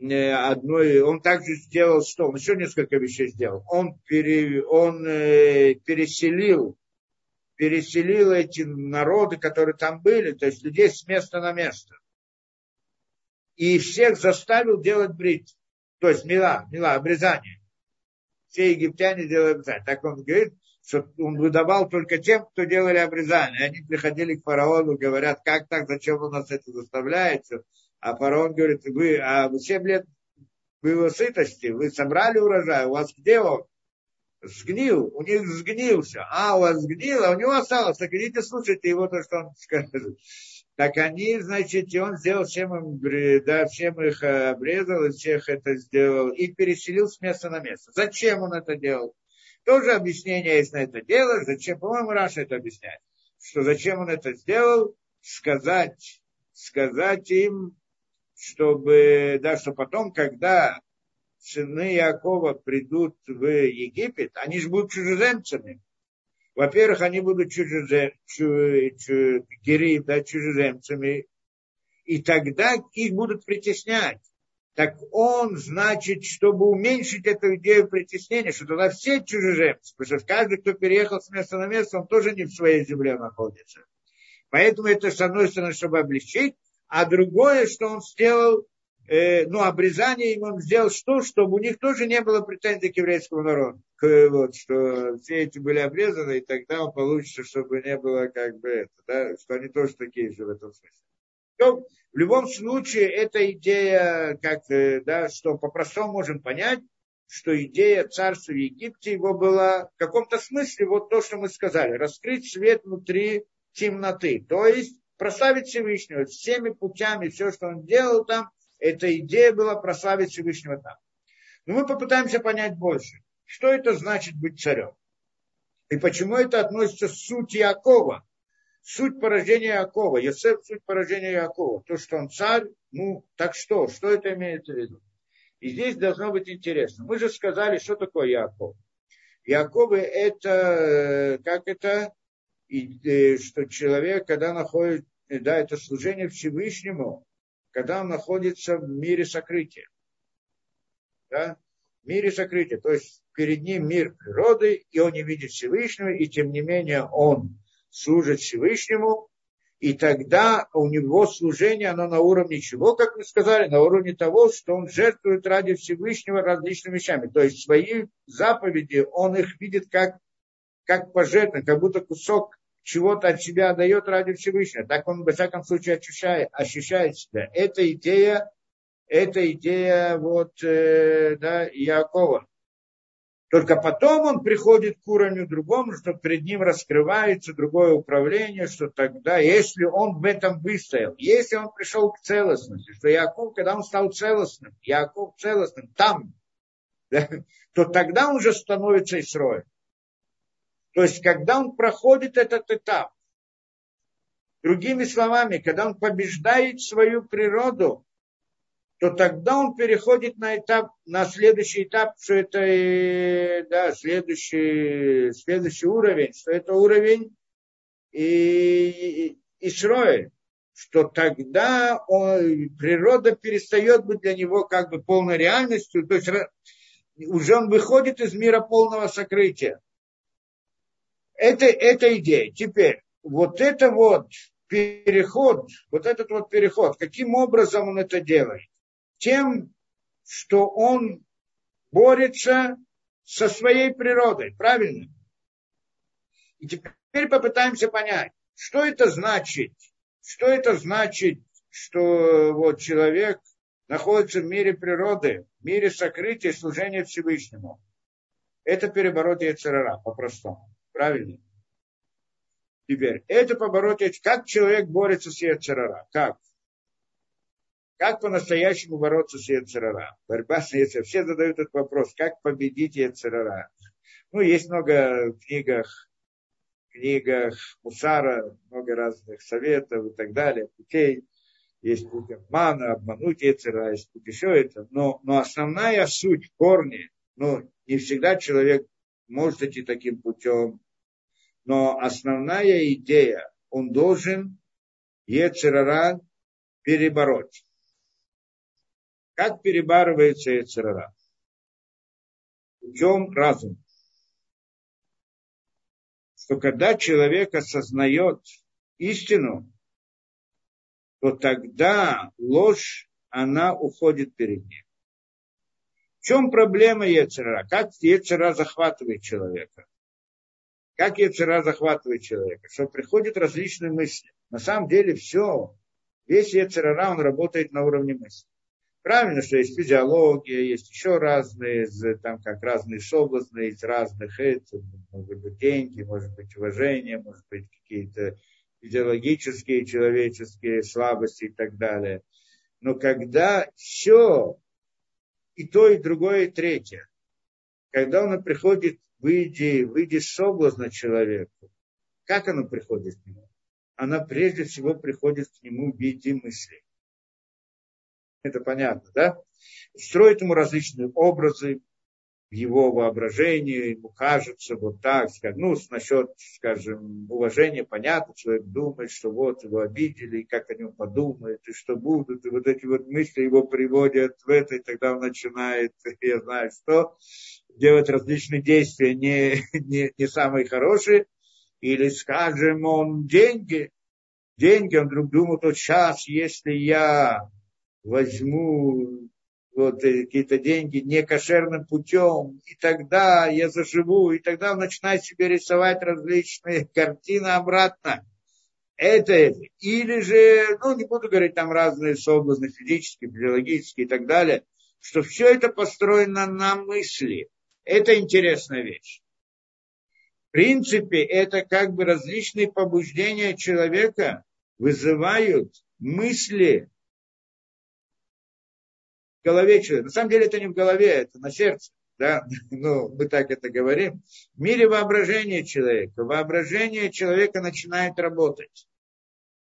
одной, он также сделал что? Он еще несколько вещей сделал. Он, пере, он э, переселил, переселил эти народы, которые там были, то есть людей с места на место. И всех заставил делать брит. То есть мила, мила, обрезание. Все египтяне делали обрезание. Так он говорит, что он выдавал только тем, кто делали обрезание. Они приходили к фараону, говорят, как так, зачем вы нас это заставляете? А фараон говорит, вы, а 7 лет было сытости, вы собрали урожай, у вас где он? Сгнил, у них сгнился. А, у вас сгнил, а у него осталось. Так идите слушайте его, то, что он скажет. Так они, значит, и он сделал всем им, да, всем их обрезал, и всех это сделал, и переселил с места на место. Зачем он это делал? Тоже объяснение есть на это дело. Зачем, по-моему, Раша это объясняет. Что зачем он это сделал? Сказать, сказать им, чтобы, да, что потом, когда сыны Якова придут в Египет, они же будут чужеземцами. Во-первых, они будут чужезем, чу, чу, гири, да, чужеземцами, и тогда их будут притеснять. Так он, значит, чтобы уменьшить эту идею притеснения, что тогда все чужеземцы, потому что каждый, кто переехал с места на место, он тоже не в своей земле находится. Поэтому это, с одной стороны, чтобы облегчить, а другое, что он сделал, э, ну, обрезание им он сделал что, чтобы у них тоже не было претензий к еврейскому народу. К, вот, что все эти были обрезаны, и тогда он получится, чтобы не было как бы это, да, что они тоже такие же в этом смысле. То, в любом случае, эта идея, как, э, да, что по-простому можем понять, что идея царства в Египте его была в каком-то смысле вот то, что мы сказали, раскрыть свет внутри темноты. То есть прославить Всевышнего всеми путями, все, что он делал там, эта идея была прославить Всевышнего там. Но мы попытаемся понять больше, что это значит быть царем. И почему это относится к сути Якова. Суть поражения Якова. Йосеф суть поражения Якова. То, что он царь, ну, так что? Что это имеется в виду? И здесь должно быть интересно. Мы же сказали, что такое Яков. Яковы это, как это, и э, что человек, когда находит, э, да, это служение Всевышнему, когда он находится в мире сокрытия. Да? В мире сокрытия. То есть перед ним мир природы, и он не видит Всевышнего, и тем не менее он служит Всевышнему, и тогда у него служение, оно на уровне чего, как мы сказали, на уровне того, что он жертвует ради Всевышнего различными вещами. То есть свои заповеди, он их видит как, как пожертвование, как будто кусок чего-то от себя дает ради Всевышнего. Так он, во всяком случае, ощущает, ощущает себя. Это идея, это идея вот, э, да, Якова. Только потом он приходит к уровню другому, что перед ним раскрывается другое управление, что тогда, если он в этом выстоял, если он пришел к целостности, что Яков, когда он стал целостным, Яков целостным там, да, то тогда он уже становится Исроем. То есть, когда он проходит этот этап, другими словами, когда он побеждает свою природу, то тогда он переходит на этап, на следующий этап, что это э, да, следующий, следующий уровень, что это уровень и, и Исроэль, что тогда он, природа перестает быть для него как бы полной реальностью, то есть уже он выходит из мира полного сокрытия. Это, это идея. Теперь, вот это вот переход, вот этот вот переход, каким образом он это делает? Тем, что он борется со своей природой, правильно? И теперь попытаемся понять, что это значит, что это значит, что вот человек находится в мире природы, в мире сокрытия, служения Всевышнему. Это переборот Яцерара, по-простому. Правильно? Теперь, это побороть, как человек борется с Яцерара? Как? Как по-настоящему бороться с Яцерара? Борьба с Яцерара. Все задают этот вопрос, как победить Яцерара? Ну, есть много в книгах, книгах Мусара, много разных советов и так далее, путей. Есть путь обмана, обмануть Яцера, есть путь еще это. Но, но основная суть, корни, ну, не всегда человек может идти таким путем, но основная идея, он должен Ецерара перебороть. Как перебарывается Ецерара? Путем разума. Что когда человек осознает истину, то тогда ложь, она уходит перед ним. В чем проблема Ецера? Как Ецера захватывает человека? Как Ецера захватывает человека? Что приходят различные мысли. На самом деле все, весь Ецера, он работает на уровне мысли. Правильно, что есть физиология, есть еще разные, там как разные соблазны из разных, это, может быть деньги, может быть уважение, может быть какие-то физиологические, человеческие слабости и так далее. Но когда все, и то, и другое, и третье, когда оно приходит выйди, выйди с соблазна человеку. Как оно приходит к нему? Она прежде всего приходит к нему в виде мыслей. Это понятно, да? Строит ему различные образы в его воображении, ему кажется вот так, ну, насчет, скажем, уважения, понятно, человек думает, что вот его обидели, и как о нем подумают, и что будут, и вот эти вот мысли его приводят в это, и тогда он начинает, я знаю что, делать различные действия не, не, не самые хорошие, или, скажем, он деньги, деньги, он вдруг думает, вот сейчас, если я возьму вот, какие-то деньги некошерным путем, и тогда я заживу, и тогда он начинает себе рисовать различные картины обратно. Это Или же, ну, не буду говорить там разные соблазны физические, биологические и так далее, что все это построено на мысли. Это интересная вещь. В принципе, это как бы различные побуждения человека вызывают мысли в голове человека. На самом деле это не в голове, это на сердце. Да? Ну, мы так это говорим. В мире воображения человека. Воображение человека начинает работать.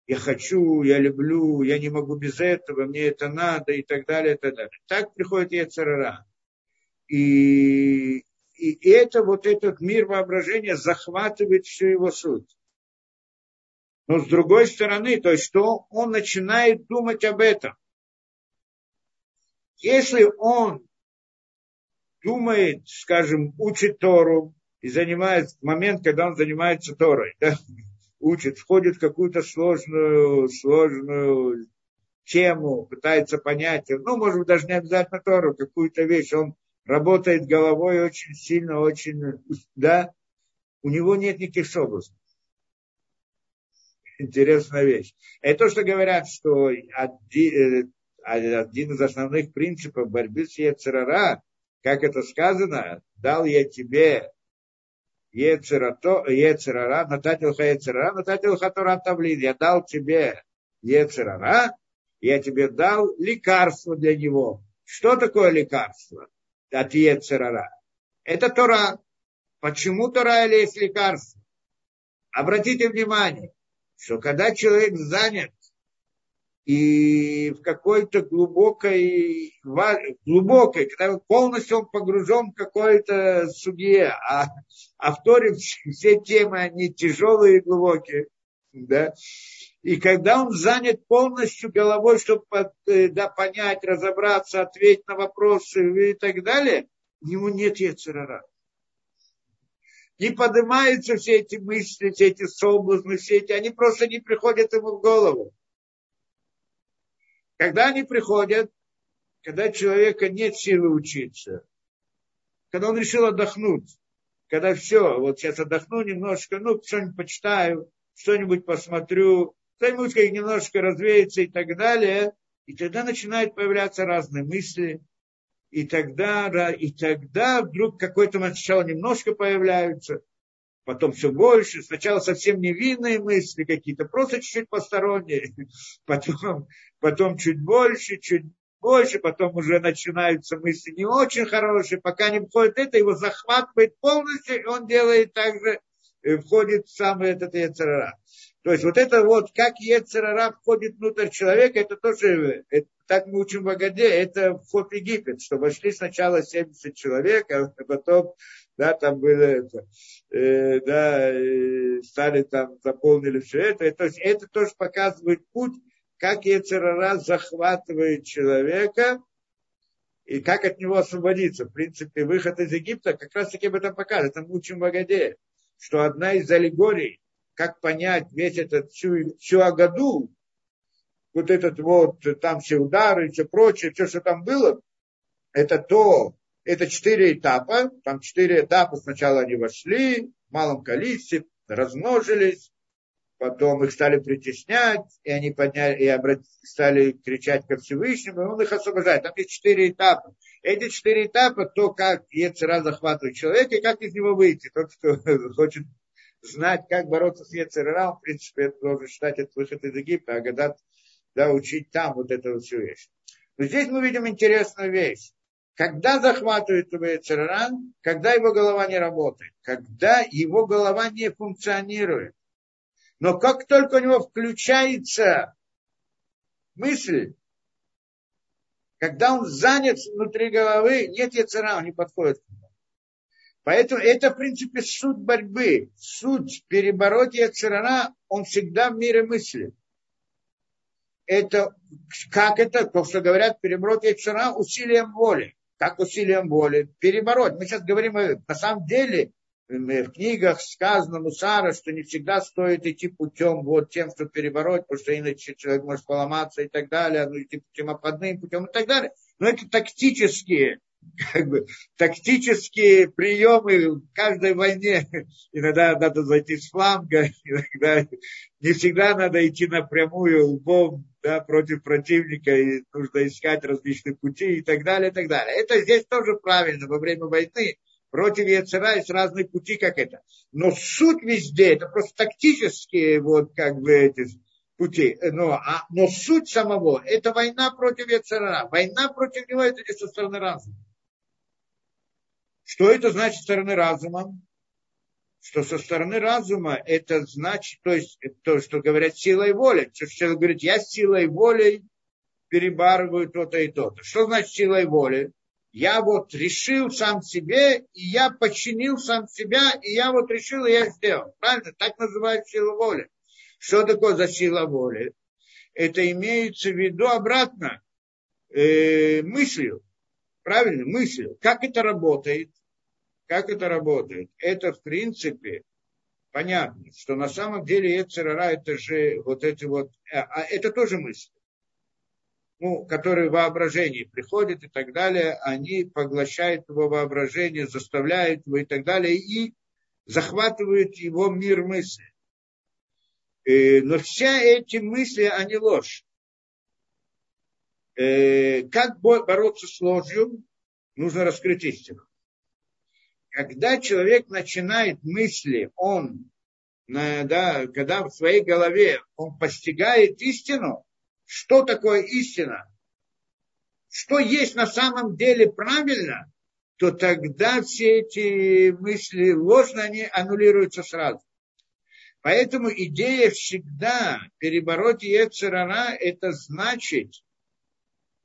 Я хочу, я люблю, я не могу без этого, мне это надо и так далее, и так далее. Так приходит Ецарара. И, и это вот этот мир воображения захватывает всю его суть. Но с другой стороны, то есть что он начинает думать об этом. Если он думает, скажем, учит Тору и занимается, в момент, когда он занимается Торой, да, учит, входит в какую-то сложную, сложную тему, пытается понять, ну, может быть, даже не обязательно Тору, какую-то вещь, он работает головой очень сильно, очень, да, у него нет никаких соблазнов. Интересная вещь. Это то, что говорят, что один, э, один из основных принципов борьбы с Ецерара, как это сказано, дал я тебе Ецерара, нататилха Ецерара, нататилха Тора Тавлин. Я дал тебе Ецерара, я тебе дал лекарство для него. Что такое лекарство? От Ецерара. Это Тора. Почему Тора или есть лекарство? Обратите внимание, что когда человек занят и в какой-то глубокой, глубокой, когда полностью он погружен в какое-то судье, а, а в Торе все темы, они тяжелые и глубокие, да, и когда он занят полностью головой, чтобы э, да, понять, разобраться, ответить на вопросы и так далее, у него нет яцерара. Не поднимаются все эти мысли, все эти соблазны, все эти, они просто не приходят ему в голову. Когда они приходят, когда человека нет силы учиться, когда он решил отдохнуть, когда все, вот сейчас отдохну немножко, ну, что-нибудь почитаю, что-нибудь посмотрю, займусь как немножко развеяться и так далее, и тогда начинают появляться разные мысли, и тогда, и тогда вдруг какой-то сначала немножко появляются, потом все больше, сначала совсем невинные мысли какие-то, просто чуть-чуть посторонние, потом, потом чуть больше, чуть больше, потом уже начинаются мысли не очень хорошие, пока не входит это, его захватывает полностью, и он делает также, э, входит в самый этот яцерара. То есть вот это вот, как яцерара входит внутрь человека, это тоже, это, так мы учим в Агаде, это вход в Египет, что вошли сначала 70 человек, а потом да, там было это, э, да, э, стали там, заполнили все это. То есть это тоже показывает путь, как Ецерара захватывает человека и как от него освободиться. В принципе, выход из Египта как раз таки об этом показывает. Это мы учим в Агаде, что одна из аллегорий, как понять весь этот, всю, всю Агаду, вот этот вот, там все удары, все прочее, все, что там было, это то, это четыре этапа. Там четыре этапа. Сначала они вошли в малом количестве, размножились, потом их стали притеснять, и они подняли, и обрат... стали кричать ко Всевышнему, и он их освобождает. Там есть четыре этапа. Эти четыре этапа, то, как Ецера захватывает человека, и как из него выйти. Тот, кто хочет знать, как бороться с Ецера, в принципе, это должен считать этот выход из Египта, а гадать, да, учить там вот эту всю вещь. Но здесь мы видим интересную вещь. Когда захватывает его Ецераран? Когда его голова не работает. Когда его голова не функционирует. Но как только у него включается мысль, когда он занят внутри головы, нет яцера, он не подходит к нему. Поэтому это, в принципе, суть борьбы. Суть перебороть яцерара, он всегда в мире мысли. Это, как это, то, что говорят, перебороть яцера усилием воли как усилием воли перебороть. Мы сейчас говорим, на самом деле, в книгах сказано Мусара, что не всегда стоит идти путем вот тем, что перебороть, потому что иначе человек может поломаться и так далее, ну идти путем обходным путем и так далее. Но это тактические, как бы, тактические приемы в каждой войне. Иногда надо зайти с фланга, иногда не всегда надо идти напрямую лбом да, против противника, и нужно искать различные пути и так далее, и так далее. Это здесь тоже правильно во время войны. Против Яцера есть разные пути, как это. Но суть везде, это просто тактические вот как бы эти пути. Но, а, но суть самого, это война против Яцера. Война против него, это не со стороны разума. Что это значит со стороны разума? что со стороны разума это значит, то есть то, что говорят силой воли. Что человек говорит, я силой воли перебарываю то-то и то-то. Что значит силой воли? Я вот решил сам себе, и я подчинил сам себя, и я вот решил, и я сделал. Правильно? Так называют сила воли. Что такое за сила воли? Это имеется в виду обратно э, мыслью. Правильно? Мыслью. Как это работает? Как это работает? Это, в принципе, понятно, что на самом деле Эцерара это же вот эти вот, а, а это тоже мысли, ну, которые в воображении приходят и так далее, они поглощают его воображение, заставляют его и так далее, и захватывают его мир мысли. Э, но все эти мысли, они ложь. Э, как бороться с ложью? Нужно раскрыть истину когда человек начинает мысли, он, да, когда в своей голове он постигает истину, что такое истина, что есть на самом деле правильно, то тогда все эти мысли ложные, они аннулируются сразу. Поэтому идея всегда перебороть Ецерара, это значит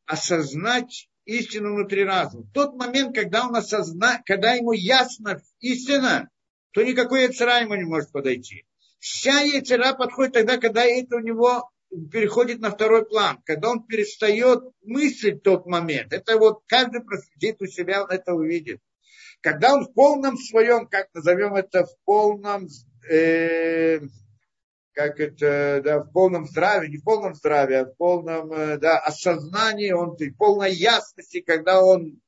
осознать истину внутри разума. В тот момент, когда он осознает, когда ему ясно истина, то никакой яцера ему не может подойти. Вся яцера подходит тогда, когда это у него переходит на второй план, когда он перестает мыслить тот момент. Это вот каждый проследит у себя, он это увидит. Когда он в полном своем, как назовем это, в полном э, как это, да, в полном здравии, не в полном здравии, а в полном э, да, осознании, он в полной ясности, когда он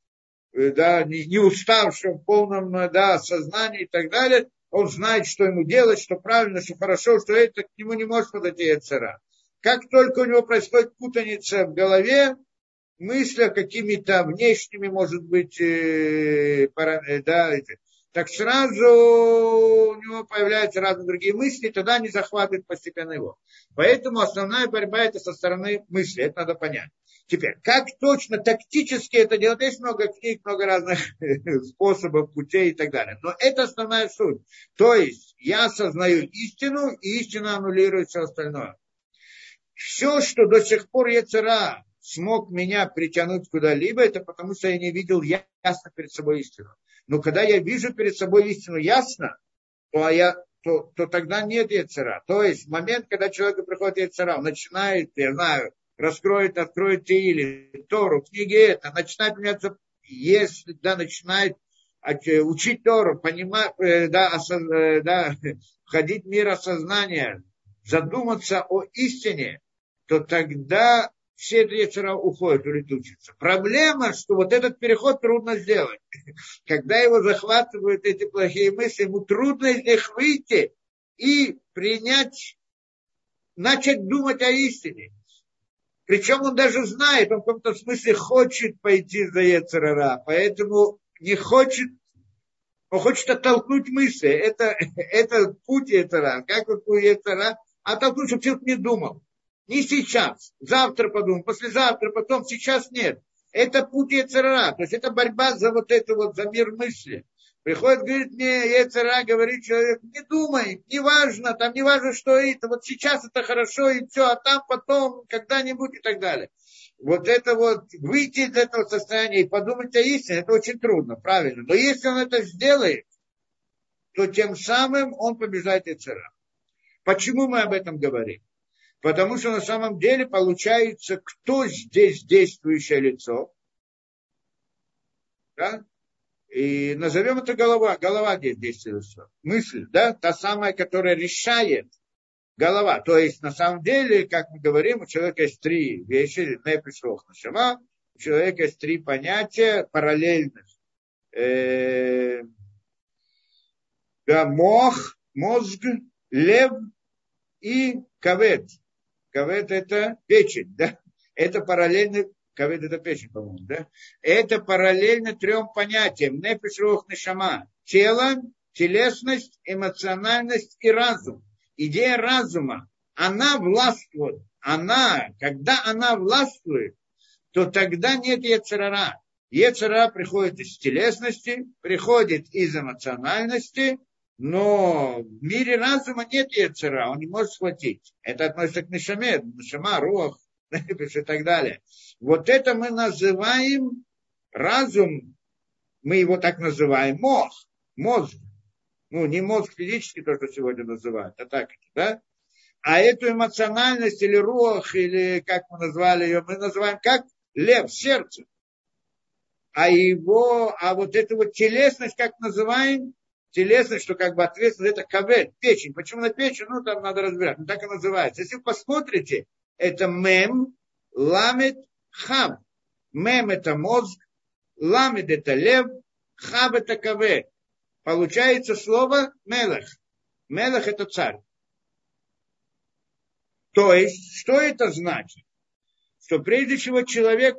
э, да, не, не уставший, в полном э, да, осознании и так далее, он знает, что ему делать, что правильно, что хорошо, что это к нему не может подойти Яцера. Как только у него происходит путаница в голове, мысли какими-то внешними, может быть, э, да, так сразу у него появляются разные другие мысли, тогда они захватывают постепенно его. Поэтому основная борьба это со стороны мысли, это надо понять. Теперь, как точно тактически это делать, есть много книг, много разных способов, путей и так далее. Но это основная суть. То есть я осознаю истину, и истина аннулирует все остальное. Все, что до сих пор Яцера смог меня притянуть куда-либо, это потому что я не видел ясно перед собой истину. Но когда я вижу перед собой истину ясно, то, я, то, то тогда нет яцера. То есть в момент, когда человеку приходит яцера, он начинает, я знаю, раскроет, откроет или Тору, книги это, начинает меняться, если, да, начинает э, учить Тору, понимать, э, да, осоз, э, да, входить в мир осознания, задуматься о истине, то тогда все вечера уходят, улетучатся. Проблема, что вот этот переход трудно сделать. Когда его захватывают эти плохие мысли, ему трудно из них выйти и принять, начать думать о истине. Причем он даже знает, он в каком-то смысле хочет пойти за Ецерара, поэтому не хочет, он хочет оттолкнуть мысли. Это, это путь Ецера. Как вот у Ецера? Оттолкнуть, чтобы человек не думал. Не сейчас. Завтра подумаем, послезавтра, потом. Сейчас нет. Это путь Ецера. То есть это борьба за вот это вот, за мир мысли. Приходит, говорит мне, Ецера, говорит человек, не думай, не важно, там не важно, что это, вот сейчас это хорошо и все, а там потом, когда-нибудь и так далее. Вот это вот, выйти из этого состояния и подумать о истине, это очень трудно, правильно. Но если он это сделает, то тем самым он побеждает Ецера. Почему мы об этом говорим? Потому что на самом деле получается, кто здесь действующее лицо. Да? И назовем это голова. Голова здесь действует. Мысль, да, та самая, которая решает голова. То есть, на самом деле, как мы говорим, у человека есть три вещи, не пришло нашама, у человека есть три понятия параллельных. Э, да, мох, мозг, лев и кавет. Кавет это печень, да? Это параллельно, кавет это печень, по-моему, да? Это параллельно трем понятиям. Нефиш, рух, нешама. Тело, телесность, эмоциональность и разум. Идея разума, она властвует. Она, когда она властвует, то тогда нет Ецерара. Ецерара приходит из телесности, приходит из эмоциональности, но в мире разума нет яцера, он не может схватить. Это относится к Нишаме, Нишама, Руах, и так далее. Вот это мы называем разум, мы его так называем, мозг, мозг. Ну, не мозг физически, то, что сегодня называют, а так, да? А эту эмоциональность или рух, или как мы назвали ее, мы называем как лев, сердце. А его, а вот эту вот телесность, как называем, телесность, что как бы ответственность, это кавет, печень. Почему на печень? Ну, там надо разбирать. Ну, так и называется. Если вы посмотрите, это мем, ламет, хав. Мем это мозг, ламет это лев, хав это кавет. Получается слово мелах. Мелах это царь. То есть, что это значит? Что прежде всего человек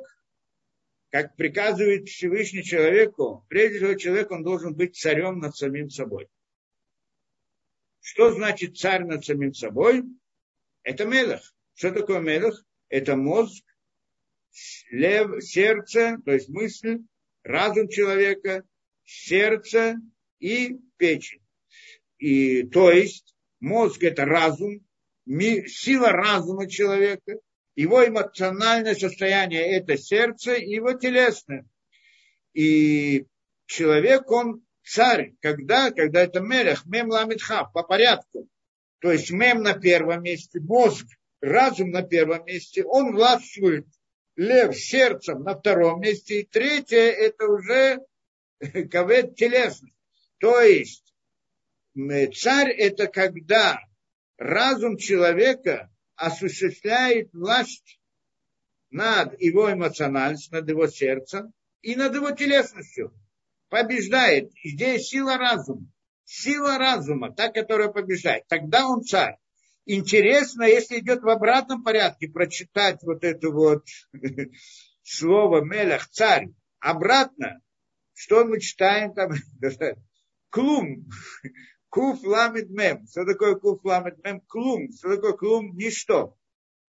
как приказывает Всевышний человеку, прежде всего человек, он должен быть царем над самим собой. Что значит царь над самим собой? Это мелах. Что такое мелах? Это мозг, лев, сердце, то есть мысль, разум человека, сердце и печень. И то есть Мозг – это разум, сила разума человека, его эмоциональное состояние – это сердце, его телесное. И человек, он царь, когда, когда это мелех, мем ламитхав, по порядку. То есть мем на первом месте, мозг, разум на первом месте, он властвует лев сердцем на втором месте, и третье это уже кавет телесность. То есть царь это когда разум человека осуществляет власть над его эмоциональностью, над его сердцем и над его телесностью. Побеждает. Здесь сила разума. Сила разума, та, которая побеждает. Тогда он царь. Интересно, если идет в обратном порядке, прочитать вот это вот слово Мелах, царь, обратно, что мы читаем там? Клум. Куф ламит мем. Что такое куф ламит мем? Клум. Что такое клум? Ничто.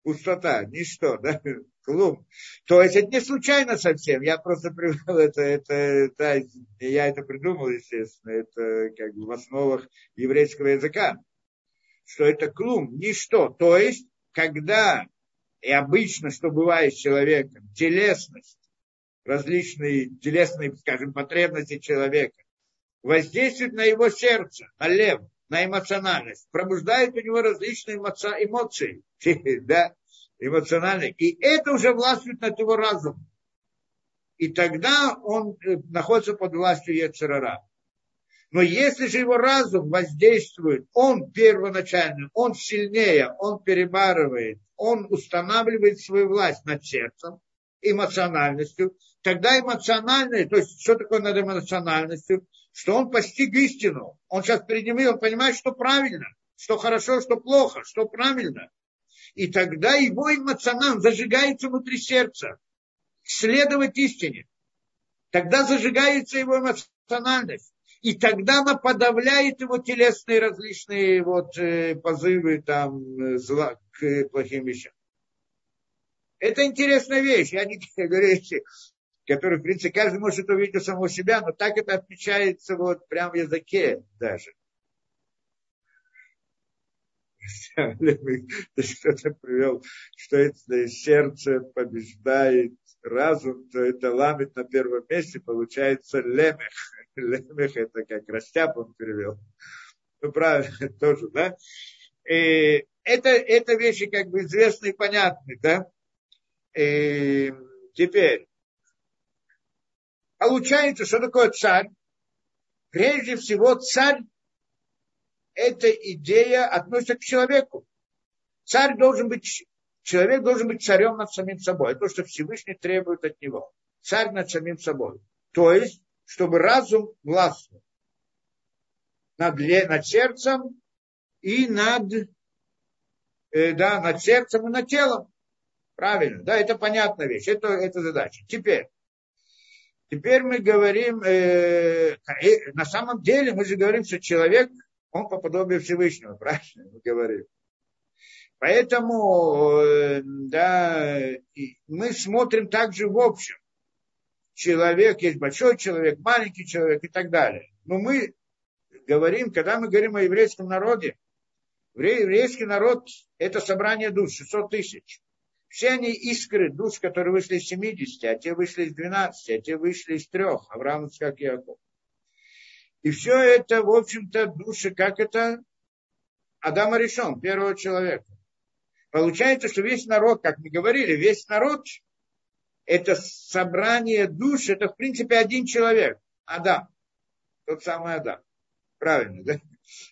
Пустота, ничто, да? Клум. То есть это не случайно совсем. Я просто привел это, это, это, я это придумал, естественно. Это как бы в основах еврейского языка. Что это клум, ничто. То есть, когда и обычно, что бывает с человеком, телесность, различные телесные, скажем, потребности человека, воздействует на его сердце, на лев, на эмоциональность, пробуждает у него различные эмоции, да, эмоциональные. И это уже властвует над его разумом. И тогда он э, находится под властью Ецерара. Но если же его разум воздействует, он первоначально, он сильнее, он перебарывает, он устанавливает свою власть над сердцем, эмоциональностью, тогда эмоциональное, то есть что такое над эмоциональностью, что он постиг истину. Он сейчас перед ним, он понимает, что правильно, что хорошо, что плохо, что правильно. И тогда его эмоционально зажигается внутри сердца. Следовать истине. Тогда зажигается его эмоциональность. И тогда она подавляет его телесные различные вот, э, позывы там, э, зла, к плохим вещам. Это интересная вещь. Я не говорю, который, в принципе, каждый может увидеть у самого себя, но так это отмечается вот прямо в языке даже. Кто-то привел, что это сердце побеждает разум, то это ламит на первом месте, получается лемех. Лемех это как растяп он перевел. Ну, правильно, тоже, да? И это, это вещи как бы известные и понятны, да? И теперь, Получается, что такое царь? Прежде всего, царь – эта идея относится к человеку. Царь должен быть, человек должен быть царем над самим собой. Это то, что Всевышний требует от него. Царь над самим собой. То есть, чтобы разум властвовал над, над сердцем и над, э, да, над сердцем и над телом. Правильно, да, это понятная вещь, это, это задача. Теперь, Теперь мы говорим, э, э, на самом деле мы же говорим, что человек, он по подобию Всевышнего, правильно мы говорим. Поэтому, э, да, мы смотрим также в общем. Человек, есть большой человек, маленький человек и так далее. Но мы говорим, когда мы говорим о еврейском народе, еврейский народ – это собрание душ, 600 тысяч. Все они искры душ, которые вышли из 70, а те вышли из 12, а те вышли из трех, Авраам, как Яков. И все это, в общем-то, души, как это Адама решен, первого человека. Получается, что весь народ, как мы говорили, весь народ, это собрание душ, это, в принципе, один человек, Адам, тот самый Адам. Правильно, да?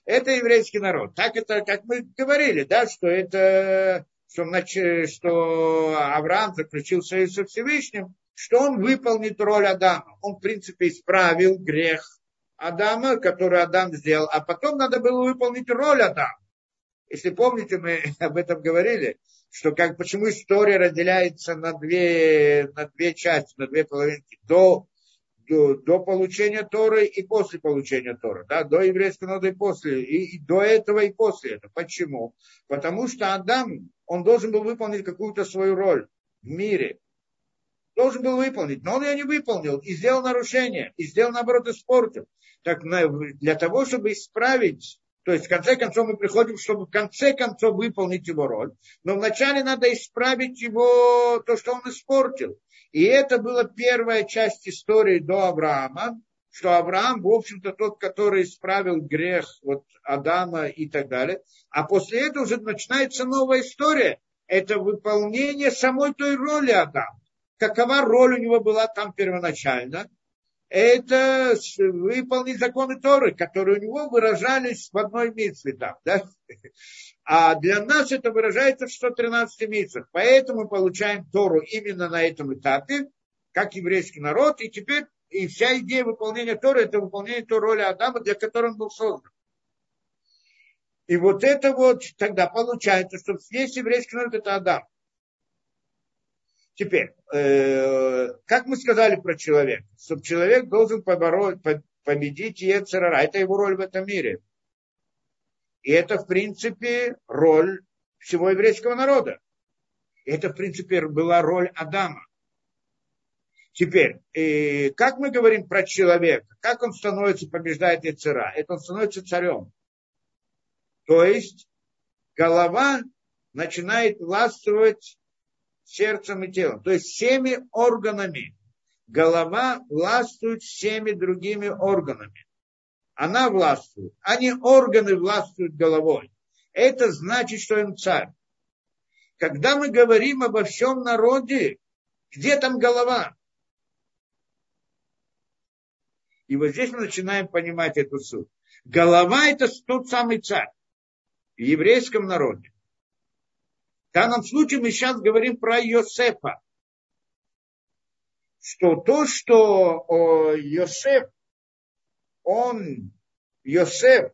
Это еврейский народ. Так это, как мы говорили, да, что это что, что Авраам заключил союз со Всевышним, что он выполнит роль Адама. Он, в принципе, исправил грех Адама, который Адам сделал, а потом надо было выполнить роль Адама. Если помните, мы об этом говорили, что как, почему история разделяется на две, на две части, на две половинки. До до, до получения Торы и после получения Торы, да, до еврейского народа и после, и, и до этого и после этого. Почему? Потому что Адам, он должен был выполнить какую-то свою роль в мире. Должен был выполнить, но он ее не выполнил и сделал нарушение, и сделал, наоборот, испортил. Так для того, чтобы исправить То есть, в конце концов, мы приходим, чтобы в конце концов выполнить его роль. Но вначале надо исправить его, то, что он испортил. И это была первая часть истории до Авраама, что Авраам, в общем-то, тот, который исправил грех вот, Адама и так далее. А после этого уже начинается новая история. Это выполнение самой той роли Адама. Какова роль у него была там первоначально – это выполнить законы Торы, которые у него выражались в одной митве там, да? А для нас это выражается в 113 митвах. Поэтому мы получаем Тору именно на этом этапе, как еврейский народ, и теперь и вся идея выполнения Торы – это выполнение той роли Адама, для которой он был создан. И вот это вот тогда получается, что весь еврейский народ – это Адам. Теперь, э, как мы сказали про человека, чтобы человек должен побороть, победить Ецерара, это его роль в этом мире. И это, в принципе, роль всего еврейского народа. Это, в принципе, была роль Адама. Теперь, э, как мы говорим про человека, как он становится, побеждает Ецера? Это он становится царем. То есть голова начинает властвовать сердцем и телом. То есть всеми органами. Голова властвует всеми другими органами. Она властвует, а не органы властвуют головой. Это значит, что он царь. Когда мы говорим обо всем народе, где там голова? И вот здесь мы начинаем понимать эту суть. Голова – это тот самый царь в еврейском народе. В данном случае мы сейчас говорим про Йосефа. Что то, что о, Йосеф, он, Йосеф,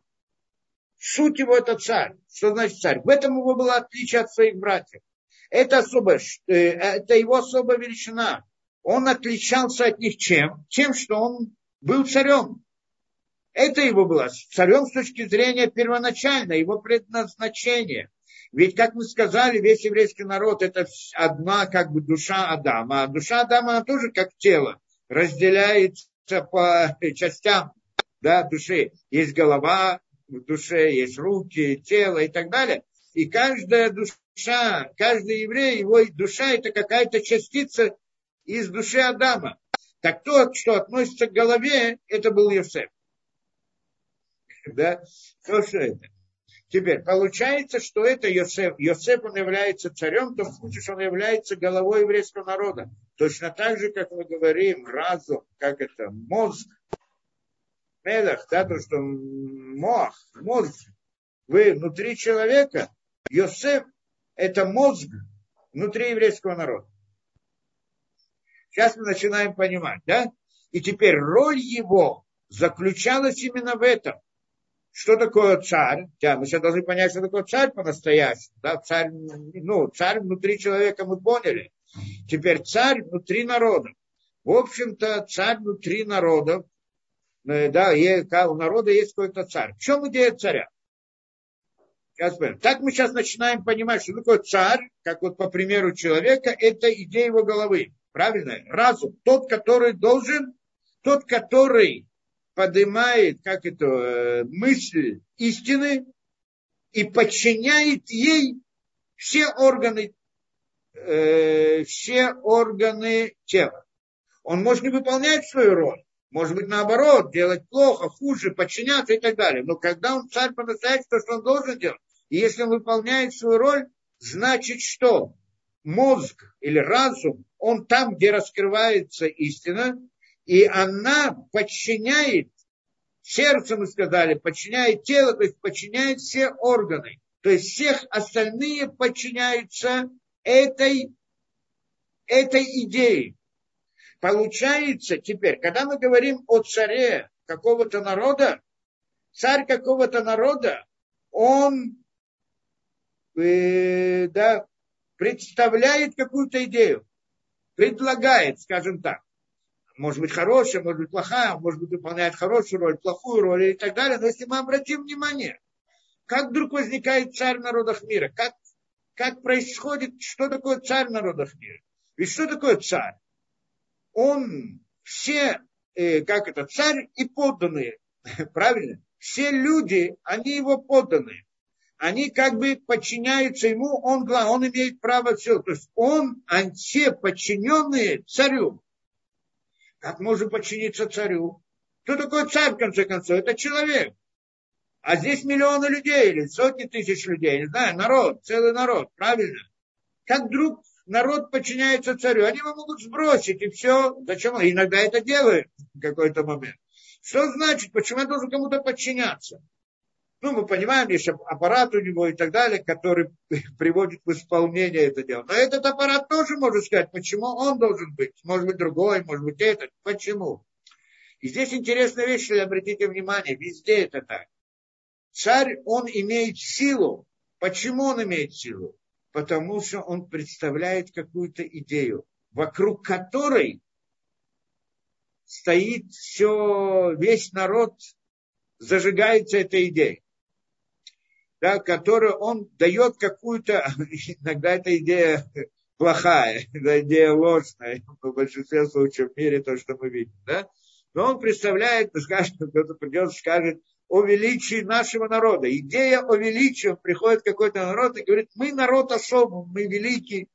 суть его это царь. Что значит царь? В этом его было отличие от своих братьев. Это, особо, э, это его особая величина. Он отличался от них чем? Тем, что он был царем. Это его было царем с точки зрения первоначально, его предназначения. Ведь, как мы сказали, весь еврейский народ – это одна как бы душа Адама. А душа Адама, она тоже как тело, разделяется по частям да, души. Есть голова в душе, есть руки, тело и так далее. И каждая душа, каждый еврей, его душа – это какая-то частица из души Адама. Так то, что относится к голове, это был Йосеф. Да? То, что это. Теперь, получается, что это Йосеф. Йосеф, он является царем, в случае, что он является головой еврейского народа. Точно так же, как мы говорим, разум, как это, мозг, мелах, да, то, что мозг, мозг, вы внутри человека, Йосеф – это мозг внутри еврейского народа. Сейчас мы начинаем понимать, да? И теперь роль его заключалась именно в этом – что такое царь? Да, мы сейчас должны понять, что такое царь по-настоящему. Да, царь, ну, царь внутри человека мы поняли. Теперь царь внутри народа. В общем-то, царь внутри народа. Э, да, у народа есть какой-то царь. В чем идея царя? Сейчас, так мы сейчас начинаем понимать, что такое царь, как вот по примеру человека, это идея его головы. Правильно? Разум. Тот, который должен, тот, который поднимает, как это, э, мысль истины и подчиняет ей все органы, э, все органы тела. Он может не выполнять свою роль, может быть, наоборот, делать плохо, хуже, подчиняться и так далее. Но когда он царь по-настоящему, то, что он должен делать, и если он выполняет свою роль, значит что? Мозг или разум, он там, где раскрывается истина, и она подчиняет, сердце мы сказали, подчиняет тело, то есть подчиняет все органы. То есть всех остальные подчиняются этой, этой идее. Получается теперь, когда мы говорим о царе какого-то народа, царь какого-то народа, он э, да, представляет какую-то идею, предлагает, скажем так может быть хорошая, может быть плохая, может быть выполняет хорошую роль, плохую роль и так далее. Но если мы обратим внимание, как вдруг возникает царь в народах мира, как, как происходит, что такое царь в народах мира. Ведь что такое царь? Он все, э, как это, царь и подданные, правильно? все люди, они его подданные. Они как бы подчиняются ему, он, он имеет право все. То есть он, они все подчиненные царю. Как можно подчиниться царю? Кто такой царь, в конце концов? Это человек. А здесь миллионы людей или сотни тысяч людей, не знаю, народ, целый народ, правильно? Как вдруг народ подчиняется царю, они его могут сбросить, и все. Зачем? Иногда это делают в какой-то момент. Что значит, почему я должен кому-то подчиняться? Ну, мы понимаем, есть аппарат у него и так далее, который приводит в исполнение это дело. Но этот аппарат тоже может сказать, почему он должен быть. Может быть, другой, может быть, этот. Почему? И здесь интересная вещь, что обратите внимание, везде это так. Царь, он имеет силу. Почему он имеет силу? Потому что он представляет какую-то идею, вокруг которой стоит все, весь народ зажигается этой идеей. Да, которую он дает какую-то, иногда эта идея плохая, эта идея ложная, в большинстве случаев в мире то, что мы видим. Да? Но он представляет, скажет, кто-то придет, скажет, о величии нашего народа. Идея о величии, приходит какой-то народ и говорит, мы народ особый, мы великий,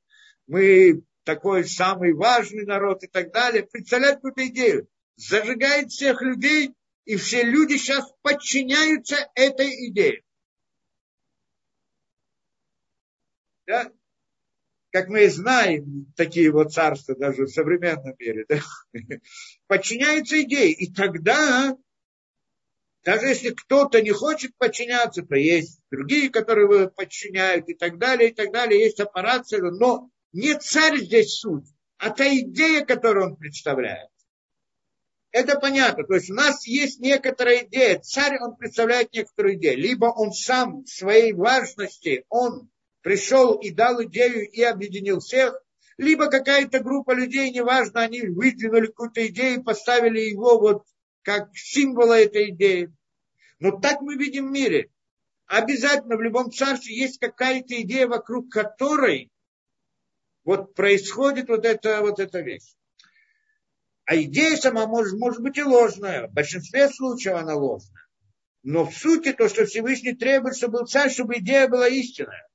мы такой самый важный народ и так далее. Представляет какую-то идею. Зажигает всех людей, и все люди сейчас подчиняются этой идее. Да? Как мы знаем, такие вот царства даже в современном мире, да? подчиняются идее. И тогда даже если кто-то не хочет подчиняться, то есть другие, которые его подчиняют и так далее, и так далее. Есть аппарат, но не царь здесь суть, а та идея, которую он представляет. Это понятно. То есть у нас есть некоторая идея. Царь, он представляет некоторую идею. Либо он сам в своей важности, он пришел и дал идею и объединил всех, либо какая-то группа людей, неважно, они выдвинули какую-то идею и поставили его вот как символа этой идеи. Но так мы видим в мире. Обязательно в любом царстве есть какая-то идея, вокруг которой вот происходит вот эта, вот эта вещь. А идея сама может, может быть и ложная. В большинстве случаев она ложная. Но в сути то, что Всевышний требует, чтобы был царь, чтобы идея была истинная.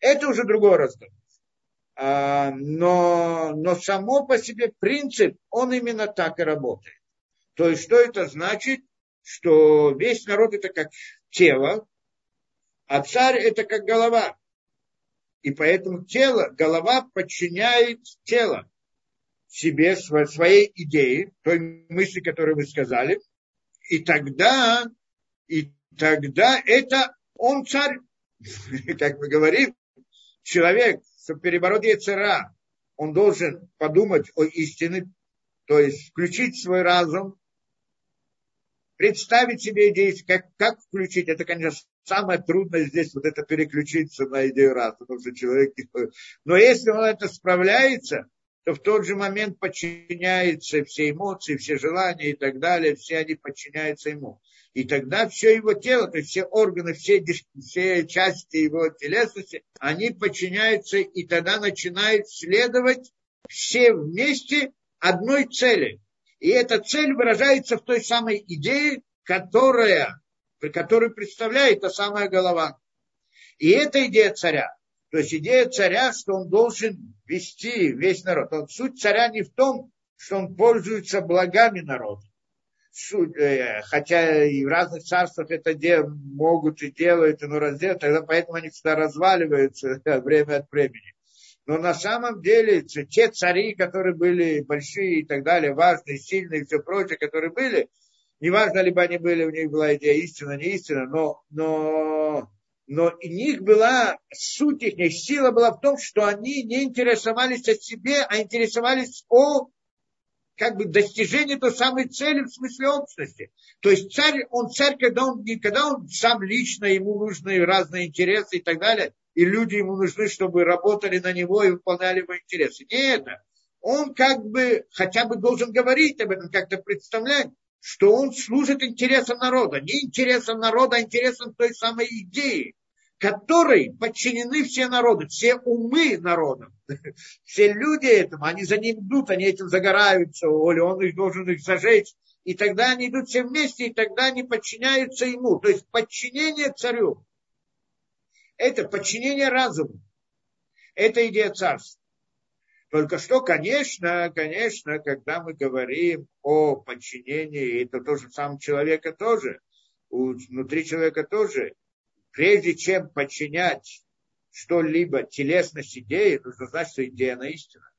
Это уже другой разговор. А, но, но само по себе принцип, он именно так и работает. То есть, что это значит? Что весь народ это как тело, а царь это как голова. И поэтому тело, голова подчиняет тело себе, своей идее, той мысли, которую вы сказали. И тогда, и тогда это он царь. Как мы говорим, человек, чтобы перебороть яйцера, он должен подумать о истине, то есть включить свой разум, представить себе идею, как, как включить, это, конечно, самое трудное здесь, вот это переключиться на идею разума, потому что человек... Но если он это справляется, то в тот же момент подчиняются все эмоции, все желания и так далее, все они подчиняются ему. И тогда все его тело, то есть все органы, все, все части его телесности, они подчиняются, и тогда начинают следовать все вместе одной цели – и эта цель выражается в той самой идее, которая, которую представляет та самая голова. И это идея царя. То есть идея царя, что он должен вести весь народ. Суть царя не в том, что он пользуется благами народа. Э, хотя и в разных царствах это дел, могут и делают, но разделают, тогда поэтому они всегда разваливаются время от времени. Но на самом деле те цари, которые были большие и так далее, важные, сильные и все прочее, которые были, неважно, либо они были, у них была идея истина, не истина, но, но, но у них была суть их, сила была в том, что они не интересовались о себе, а интересовались о как бы достижении той самой цели в смысле общности. То есть царь, он царь, когда он, когда он сам лично, ему нужны разные интересы и так далее, и люди ему нужны, чтобы работали на него и выполняли его интересы. Не это. Он как бы хотя бы должен говорить об этом, как-то представлять, что он служит интересам народа. Не интересам народа, а интересам той самой идеи, которой подчинены все народы, все умы народа. Все люди этому, они за ним идут, они этим загораются, или он их должен их зажечь и тогда они идут все вместе, и тогда они подчиняются ему. То есть подчинение царю. Это подчинение разуму. Это идея царства. Только что, конечно, конечно, когда мы говорим о подчинении, это тоже сам человека тоже, внутри человека тоже, прежде чем подчинять что-либо телесность идеи, нужно знать, что идея на истина.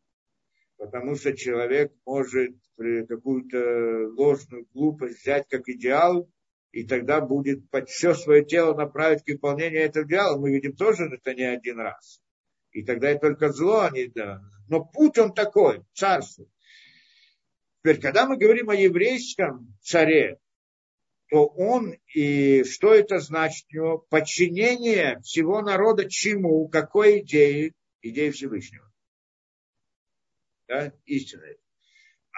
Потому что человек может какую-то ложную глупость взять как идеал, и тогда будет все свое тело направить к выполнению этого идеала. Мы видим тоже это не один раз. И тогда это только зло, а не да. Но путь он такой, царство. Теперь, когда мы говорим о еврейском царе, то он и что это значит у него? Подчинение всего народа чему? Какой идее? Идее Всевышнего. Да? Истина.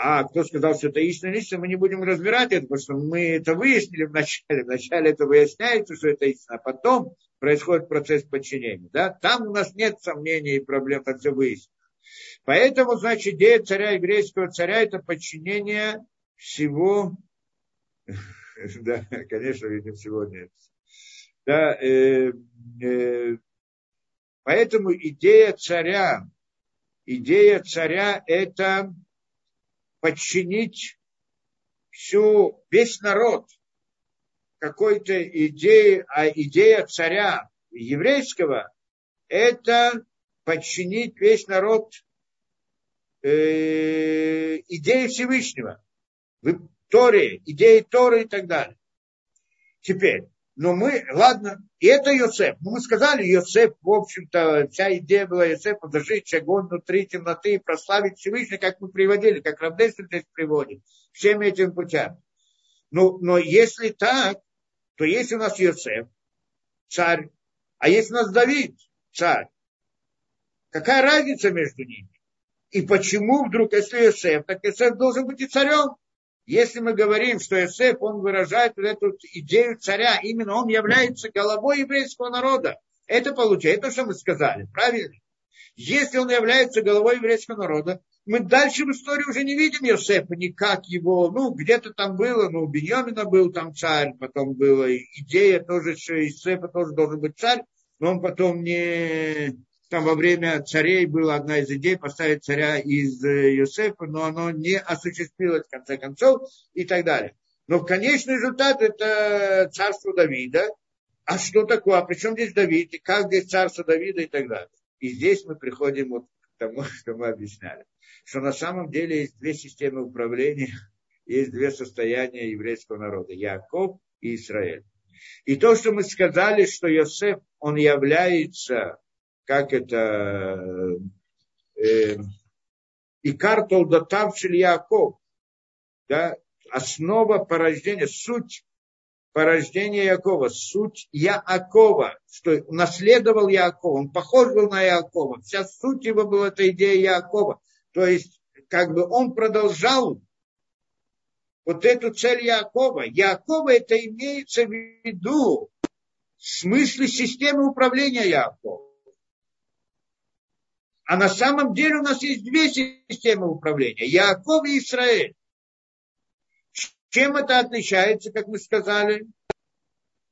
А кто сказал, что это истина, истина, мы не будем разбирать это, потому что мы это выяснили вначале. Вначале это выясняется, что это истина, а потом происходит процесс подчинения. Да? Там у нас нет сомнений и проблем, как все выяснено. Поэтому, значит, идея царя еврейского царя – это подчинение всего да, конечно, видим сегодня. Да, э, э, поэтому идея царя, идея царя это подчинить всю, весь народ какой-то идеи, а идея царя еврейского это подчинить весь народ э, идеи Всевышнего. Вы Торе, идеи Торы и так далее. Теперь, но мы, ладно, и это Йосеф. Ну, мы сказали, Йосеф, в общем-то, вся идея была Йосефа зажечь огонь внутри темноты и прославить Всевышний, как мы приводили, как Равдесин здесь приводит, всеми этими путями. Ну, но если так, то есть у нас Йосеф, царь, а есть у нас Давид, царь. Какая разница между ними? И почему вдруг, если Йосеф, так Йосеф должен быть и царем? Если мы говорим, что Иосиф, он выражает вот эту идею царя, именно он является головой еврейского народа. Это получается, это что мы сказали, правильно? Если он является головой еврейского народа, мы дальше в истории уже не видим Иосифа, никак его, ну, где-то там было, ну, у Беньямина был там царь, потом была идея тоже, что Иосифа тоже должен быть царь, но он потом не, там во время царей была одна из идей поставить царя из Йосефа, но оно не осуществилось в конце концов и так далее. Но конечный результат это царство Давида. А что такое? А при чем здесь Давид? И как здесь царство Давида и так далее? И здесь мы приходим вот к тому, что мы объясняли. Что на самом деле есть две системы управления, есть две состояния еврейского народа. Яков и Израиль. И то, что мы сказали, что Йосеф, он является это, э, Икар Толдотав Яков, да, основа порождения, суть порождения Якова, суть Яакова, что наследовал Якова, он похож был на Якова, вся суть его была эта идея Якова, то есть как бы он продолжал вот эту цель Якова. Якова это имеется в виду в смысле системы управления Якова. А на самом деле у нас есть две системы управления. Яков и Израиль. Чем это отличается, как мы сказали?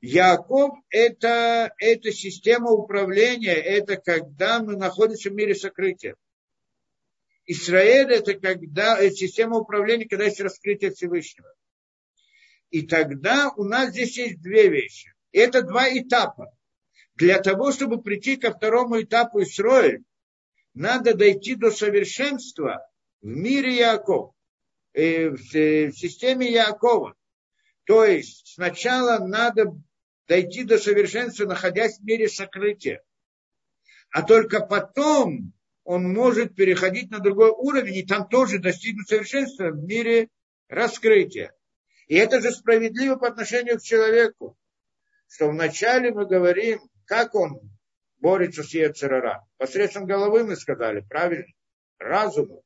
Яков это, это система управления, это когда мы находимся в мире сокрытия. Израиль это когда это система управления, когда есть раскрытие Всевышнего. И тогда у нас здесь есть две вещи. Это два этапа. Для того, чтобы прийти ко второму этапу Исроиль, надо дойти до совершенства в мире Якова, э, в системе Якова. То есть сначала надо дойти до совершенства, находясь в мире сокрытия. А только потом он может переходить на другой уровень и там тоже достигнуть совершенства в мире раскрытия. И это же справедливо по отношению к человеку, что вначале мы говорим, как он борется с Ецерара. Посредством головы мы сказали, правильно? Разумом.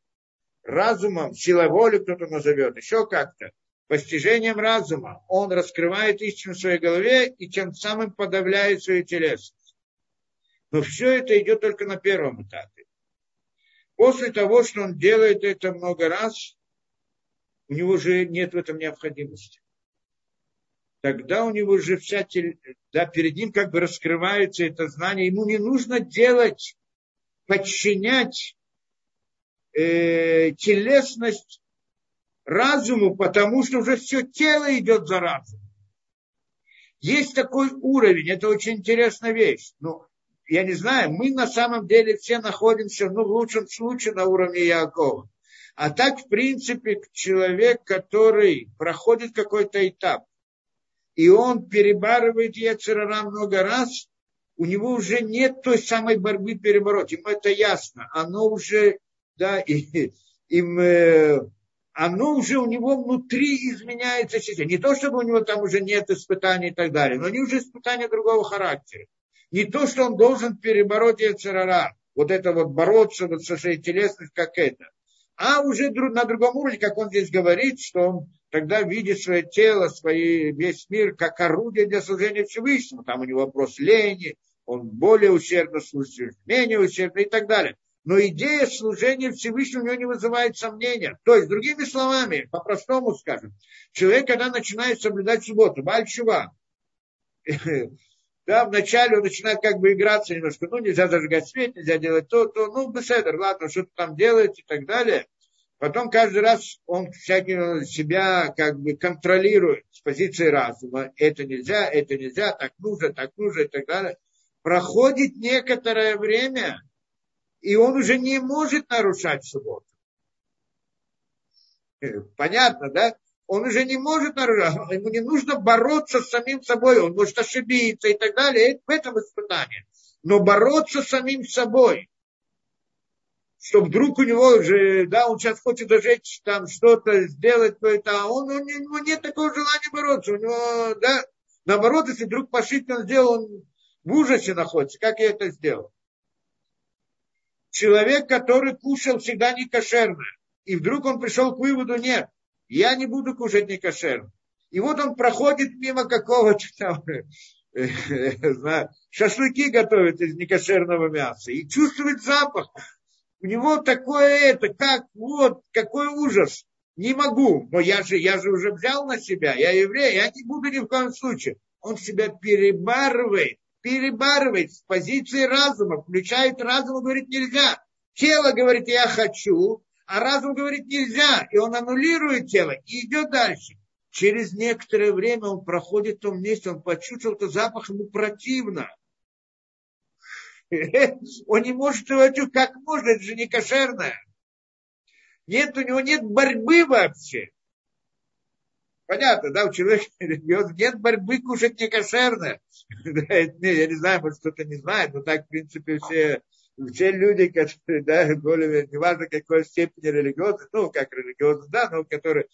Разумом, силой воли кто-то назовет, еще как-то. Постижением разума он раскрывает истину в своей голове и тем самым подавляет свою телесность. Но все это идет только на первом этапе. После того, что он делает это много раз, у него же нет в этом необходимости. Тогда у него же вся, да, перед ним как бы раскрывается это знание. Ему не нужно делать, подчинять э, телесность разуму, потому что уже все тело идет за разум. Есть такой уровень, это очень интересная вещь. Ну, я не знаю, мы на самом деле все находимся, ну, в лучшем случае на уровне Якова. А так, в принципе, человек, который проходит какой-то этап, и он перебарывает Ецерара много раз, у него уже нет той самой борьбы перебороть. Ему это ясно. Оно уже, да, и, им, э, оно уже у него внутри изменяется сейчас. Не то, чтобы у него там уже нет испытаний и так далее, но они уже испытания другого характера. Не то, что он должен перебороть Ецерара, вот это вот бороться вот со своей телесностью, как это. А уже на другом уровне, как он здесь говорит, что он тогда видит свое тело, свой, весь мир как орудие для служения Всевышнему. Там у него вопрос лени, он более усердно служит, менее усердно и так далее. Но идея служения Всевышнему у него не вызывает сомнения. То есть, другими словами, по-простому скажем, человек, когда начинает соблюдать субботу, Бальчува, да, вначале он начинает как бы играться немножко, ну, нельзя зажигать свет, нельзя делать то, то, ну, беседер, ладно, что-то там делает и так далее. Потом каждый раз он всякий себя как бы контролирует с позиции разума. Это нельзя, это нельзя, так нужно, так нужно и так далее. Проходит некоторое время, и он уже не может нарушать субботу. Понятно, да? Он уже не может ему не нужно бороться с самим собой, он может ошибиться и так далее, в этом испытании. Но бороться с самим собой, что вдруг у него уже, да, он сейчас хочет дожечь там что-то, сделать какое-то, а он, у него нет такого желания бороться, у него, да, наоборот, если вдруг по он сделал, он в ужасе находится, как я это сделал? Человек, который кушал всегда не кошерно, и вдруг он пришел к выводу, нет, я не буду кушать не кошерно. И вот он проходит мимо какого-то там, знаю, шашлыки готовят из некошерного мяса и чувствует запах. У него такое это, как вот, какой ужас. Не могу, но я же, я же уже взял на себя, я еврей, я не буду ни в коем случае. Он себя перебарывает перебарывает с позиции разума, включает разум и говорит нельзя. Тело говорит я хочу, а разум говорит нельзя. И он аннулирует тело и идет дальше. Через некоторое время он проходит в том месте, он почувствовал этот запах, ему противно. Он не может его как можно, это же не кошерное. Нет, у него нет борьбы вообще. Понятно, да, у человека нет борьбы кушать не кошерно. Я не знаю, может кто-то не знает, но так, в принципе, все, все люди, которые, да, более, неважно какой степени религиозны, ну, как религиозны, да, но которые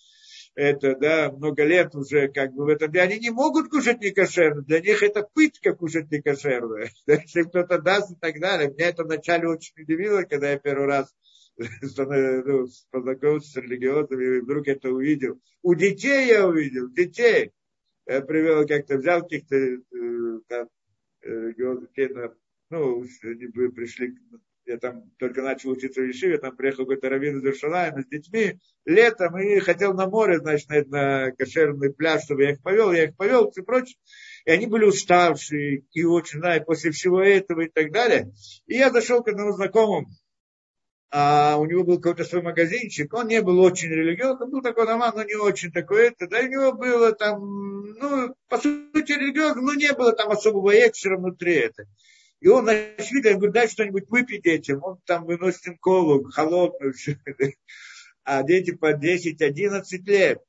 это, да, много лет уже как бы в этом, они не могут кушать некошерно, для них это пытка кушать некошерно, если кто-то даст и так далее. Меня это вначале очень удивило, когда я первый раз ну, познакомился с религиозными, и вдруг это увидел. У детей я увидел, детей. Я привел как-то, взял каких-то э, там религиозных детей, на, ну, они пришли, я там только начал учиться в Ешиве, там приехал какой-то раввин из Иршалайма с детьми летом и хотел на море, значит, на, на кошерный пляж, чтобы я их повел, я их повел и прочее. И они были уставшие, и очень, знаю, после всего этого и так далее. И я зашел к одному знакомому, а у него был какой-то свой магазинчик, он не был очень религиозным, был такой дома, но не очень такой это, да, у него было там, ну, по сути, религиозным, но не было там особого экстра внутри это. И он нашли, я говорю, дай что-нибудь выпить детям. Он там выносит им колу, холодную, все. А дети по 10-11 лет.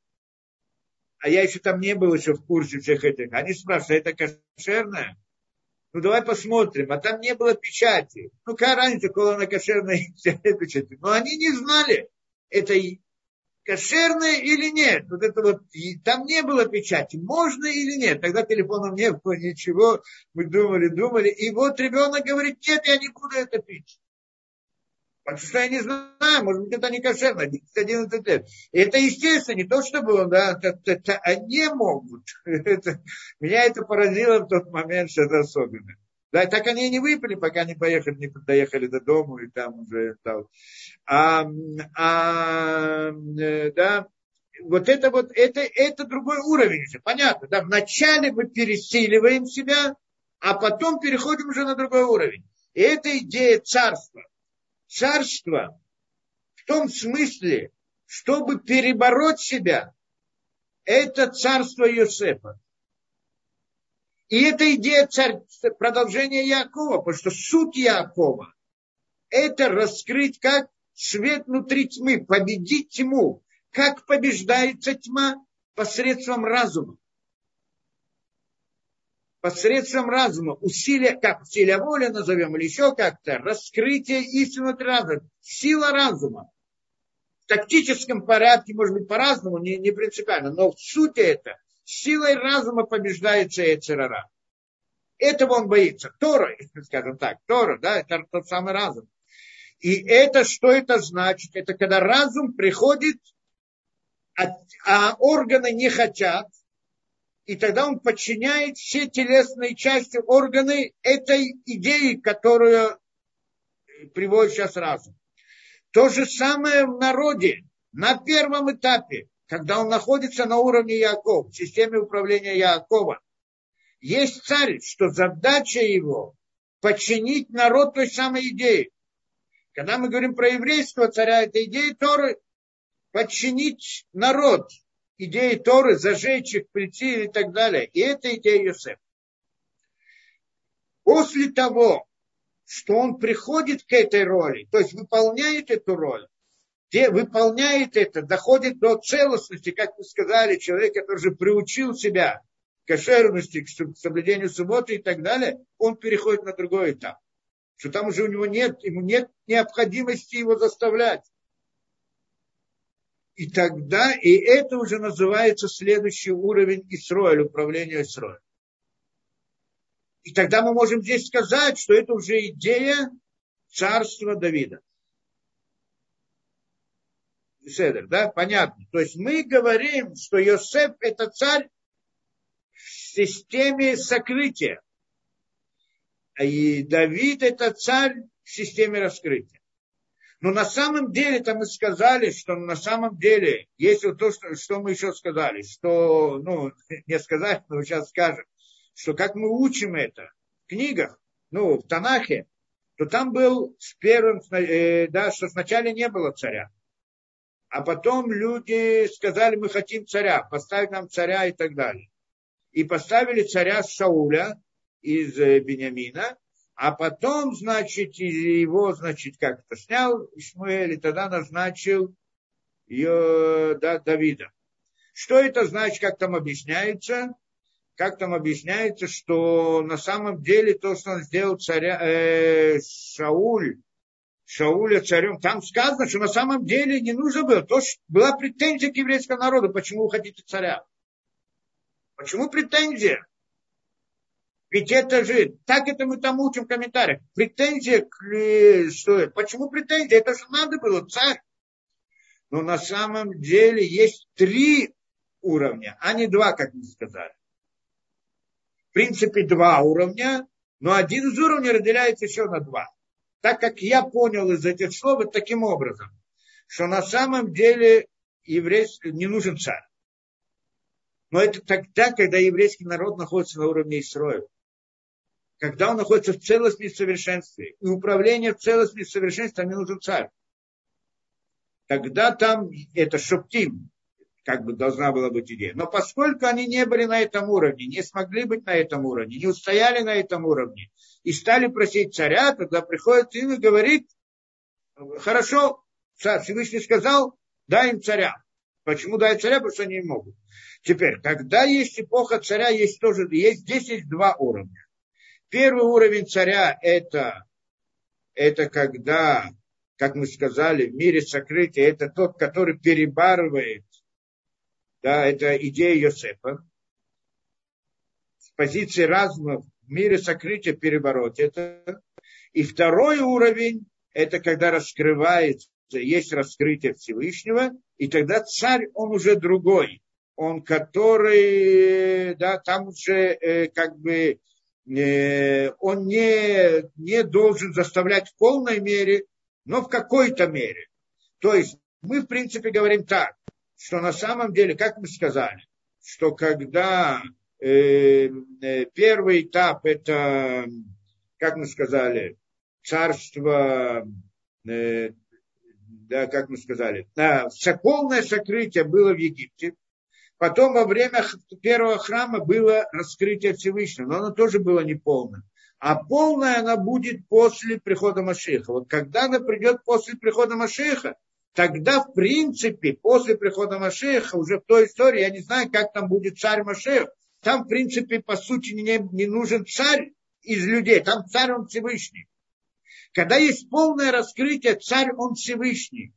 А я еще там не был еще в курсе всех этих. Они спрашивают, «А это кошерное? ну давай посмотрим, а там не было печати. Ну какая разница, кола на кошерной печати. Но они не знали, это кошерное или нет. Вот это вот, там не было печати, можно или нет. Тогда телефонов не было, ничего. Мы думали, думали. И вот ребенок говорит, нет, я не буду это пить. Потому что я не знаю, может быть, это не кошерно, 11 лет. И это естественно, не то чтобы, да, это, это они могут. Это, меня это поразило в тот момент, что это особенно. Да, так они и не выпили, пока не поехали, не доехали до дома, и там уже стал. А, а, да, вот это вот, это, это другой уровень уже, понятно, да, вначале мы пересиливаем себя, а потом переходим уже на другой уровень. И это идея царства. Царство в том смысле, чтобы перебороть себя, это царство Иосифа. И это идея царь, продолжения Якова, потому что суть Якова – это раскрыть как свет внутри тьмы, победить тьму. Как побеждается тьма? Посредством разума. Посредством разума. Усилия, как усилия воли назовем, или еще как-то, раскрытие истины разума. Сила разума. В тактическом порядке, может быть, по-разному, не, не принципиально, но в сути это силой разума побеждается Эцерара. Этого он боится. Тора, скажем так, Тора, да, это тот самый разум. И это, что это значит? Это когда разум приходит, а, а органы не хотят, и тогда он подчиняет все телесные части, органы этой идеи, которую приводит сейчас разум. То же самое в народе, на первом этапе когда он находится на уровне Якова, в системе управления Якова, есть царь, что задача его подчинить народ той самой идеи. Когда мы говорим про еврейского царя, это идея Торы, подчинить народ, идеи Торы, зажечь их, прийти и так далее. И это идея Йосефа. После того, что он приходит к этой роли, то есть выполняет эту роль, где выполняет это, доходит до целостности, как вы сказали, человек, который уже приучил себя к кошерности, к соблюдению субботы и так далее, он переходит на другой этап. Что там уже у него нет, ему нет необходимости его заставлять. И тогда, и это уже называется следующий уровень Исроэль, управления Исроэль. И тогда мы можем здесь сказать, что это уже идея царства Давида. Седер, да, понятно. То есть мы говорим, что Йосеф это царь в системе сокрытия. И Давид это царь в системе раскрытия. Но на самом деле, там мы сказали, что на самом деле, если то, что, что мы еще сказали, что, ну, не сказать, но сейчас скажем, что как мы учим это в книгах, ну, в Танахе, то там был с первым, э, да, что сначала не было царя. А потом люди сказали, мы хотим царя, поставить нам царя и так далее. И поставили царя Шауля из э, Бениамина, а потом, значит, его, значит, как-то снял Ишмаэль, и тогда назначил ее, да, Давида. Что это значит, как там объясняется? Как там объясняется, что на самом деле то, что он сделал царя, э, Шауль, Шауля царем, там сказано, что на самом деле не нужно было. То, что была претензия к еврейскому народу, почему вы хотите царя. Почему претензия? Ведь это же, так это мы там учим в комментариях. Претензия, к, что? Почему претензия? Это же надо было, царь. Но на самом деле есть три уровня, а не два, как мы сказали. В принципе, два уровня, но один из уровней разделяется еще на два так как я понял из этих слов вот таким образом, что на самом деле еврейский не нужен царь. Но это тогда, когда еврейский народ находится на уровне Исроя. Когда он находится в целостном совершенстве. И управление в целостном совершенстве, там не нужен царь. Тогда там это шоптим, как бы должна была быть идея. Но поскольку они не были на этом уровне, не смогли быть на этом уровне, не устояли на этом уровне, и стали просить царя, тогда приходит им и говорит, хорошо, царь Всевышний сказал, дай им царя. Почему дай царя? Потому что они не могут. Теперь, когда есть эпоха царя, есть тоже, есть, здесь есть два уровня. Первый уровень царя это, это когда, как мы сказали, в мире сокрытия, это тот, который перебарывает да, это идея Йосефа. С позиции разума в мире сокрытия переворот. Это. И второй уровень, это когда раскрывается, есть раскрытие Всевышнего, и тогда царь, он уже другой. Он, который, да, там уже э, как бы э, он не, не должен заставлять в полной мере, но в какой-то мере. То есть мы, в принципе, говорим так, что на самом деле, как мы сказали, что когда э, э, первый этап это, как мы сказали, царство, э, да, как мы сказали, да, полное сокрытие было в Египте, Потом во время первого храма было раскрытие Всевышнего, но оно тоже было неполным. А полное она будет после прихода Машиха. Вот когда она придет после прихода Машиха, тогда, в принципе, после прихода Машиха, уже в той истории, я не знаю, как там будет царь Маших, там, в принципе, по сути, не, не нужен царь из людей, там царь он Всевышний. Когда есть полное раскрытие, царь он Всевышний.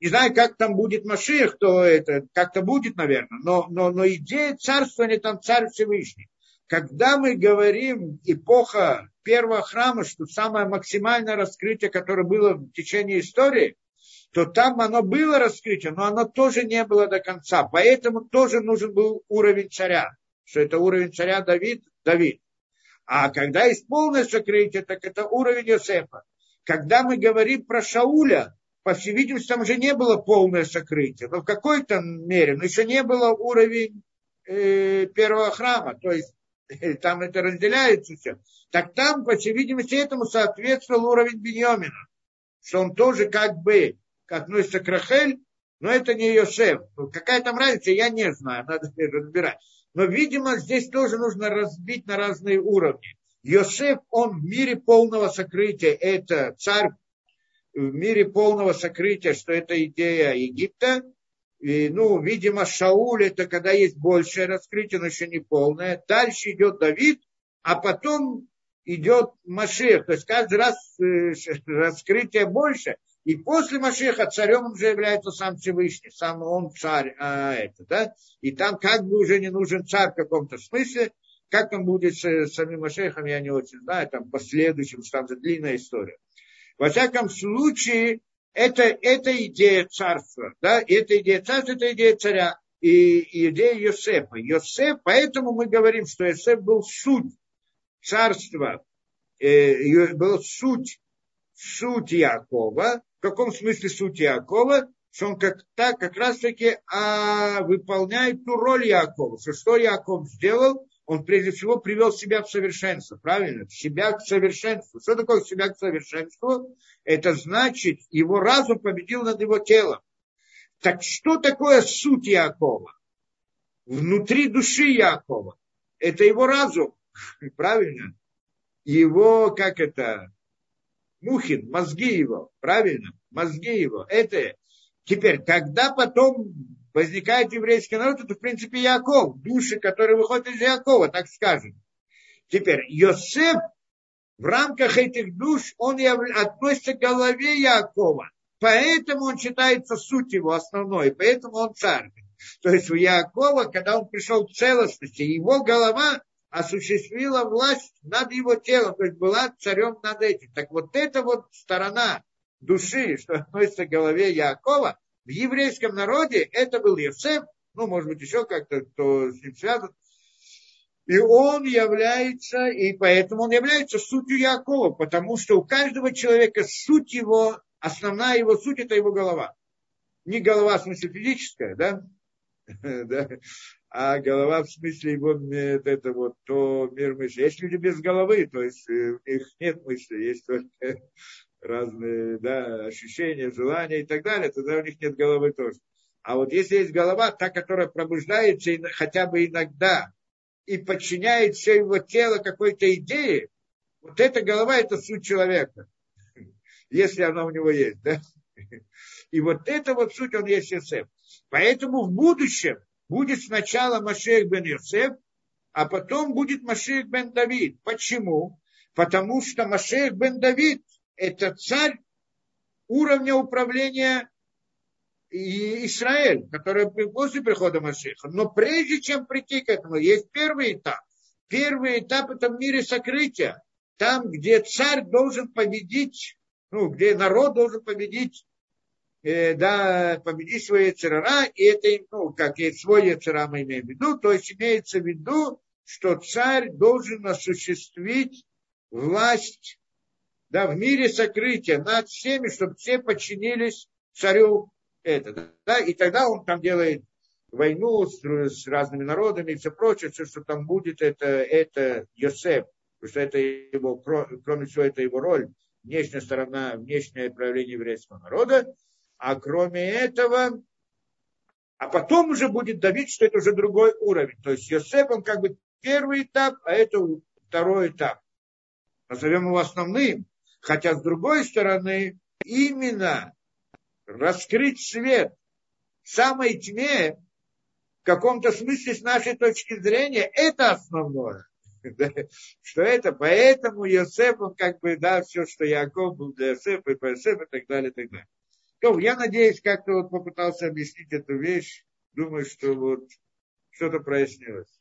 Не знаю, как там будет Маших, то это как-то будет, наверное, но, но, но идея царствования там царь Всевышний. Когда мы говорим эпоха первого храма, что самое максимальное раскрытие, которое было в течение истории, то там оно было раскрытие, но оно тоже не было до конца. Поэтому тоже нужен был уровень царя, что это уровень царя Давид, Давид. А когда есть полное сокрытие, так это уровень Иосифа. Когда мы говорим про Шауля, по всей видимости, там уже не было полное сокрытие, но в какой-то мере, но еще не было уровень э, первого храма, то есть там это разделяется все. Так там, по всей видимости, этому соответствовал уровень Беньомина, что он тоже как бы относится к Рахель, но это не Йосеф. Какая там разница, я не знаю, надо разбирать. Но, видимо, здесь тоже нужно разбить на разные уровни. Йосеф, он в мире полного сокрытия, это царь в мире полного сокрытия, что это идея Египта. И, ну, видимо, Шауль это когда есть большее раскрытие, но еще не полное. Дальше идет Давид, а потом идет Машех. То есть каждый раз э, раскрытие больше. И после Машеха царем уже является сам Всевышний, сам он царь, а это, да? И там как бы уже не нужен царь в каком-то смысле. Как он будет с самим Машехом, я не очень знаю, там последующим, что там же длинная история. Во всяком случае, это, это идея царства. Да? Это идея царства, это идея царя. И идея Йосефа. Йосеф, поэтому мы говорим, что Йосеф был суть царства, э, был суть, суть Якова. В каком смысле суть Якова? Что он как, так, как раз таки а, выполняет ту роль Якова. Что, что Яков сделал? Он прежде всего привел себя в совершенство, правильно? Себя к совершенству. Что такое себя к совершенству? Это значит, его разум победил над его телом. Так что такое суть Якова? Внутри души Якова. Это его разум, правильно? Его, как это, Мухин, мозги его, правильно? Мозги его. Это теперь, когда потом возникает еврейский народ, это в принципе Яков, души, которые выходят из Якова, так скажем. Теперь Йосеф в рамках этих душ, он относится к голове Якова. Поэтому он считается суть его основной, поэтому он царь. То есть у Якова, когда он пришел к целостности, его голова осуществила власть над его телом, то есть была царем над этим. Так вот эта вот сторона души, что относится к голове Якова, в еврейском народе это был Евсеф, ну, может быть, еще как-то, кто с ним связан. И он является, и поэтому он является сутью Якова, потому что у каждого человека суть его, основная его суть – это его голова. Не голова в смысле физическая, да? а голова в смысле его, это вот, то мир мысли. Есть люди без головы, то есть э, у них нет мысли, есть только разные да, ощущения, желания и так далее, тогда у них нет головы тоже. А вот если есть голова, та, которая пробуждается хотя бы иногда и подчиняет все его тело какой-то идее, вот эта голова – это суть человека, если она у него есть. Да? И вот это вот суть, он есть Йосеф. Поэтому в будущем будет сначала Машех бен Йосеф, а потом будет Машех бен Давид. Почему? Потому что Машех бен Давид – это царь уровня управления Израиль, который после прихода Машиха. Но прежде чем прийти к этому, есть первый этап. Первый этап – это в мире сокрытия. Там, где царь должен победить, ну, где народ должен победить, э, да, победить свои царара, и это, ну, как и свой цара мы имеем в виду, то есть имеется в виду, что царь должен осуществить власть да, в мире сокрытия над всеми, чтобы все подчинились царю это, да, и тогда он там делает войну с, с разными народами и все прочее, все, что там будет, это, это Йосеф, потому что это его, кроме всего, это его роль, внешняя сторона, внешнее проявление еврейского народа, а кроме этого, а потом уже будет давить, что это уже другой уровень. То есть Йосеф, он как бы первый этап, а это второй этап. Назовем его основным. Хотя с другой стороны, именно раскрыть свет в самой тьме, в каком-то смысле с нашей точки зрения, это основное. Что это? Поэтому Йосеф, он как бы, да, все, что Яков был для Йосефа, и по Йосефу, и так далее, и так далее. То, я надеюсь, как-то вот попытался объяснить эту вещь. Думаю, что вот что-то прояснилось.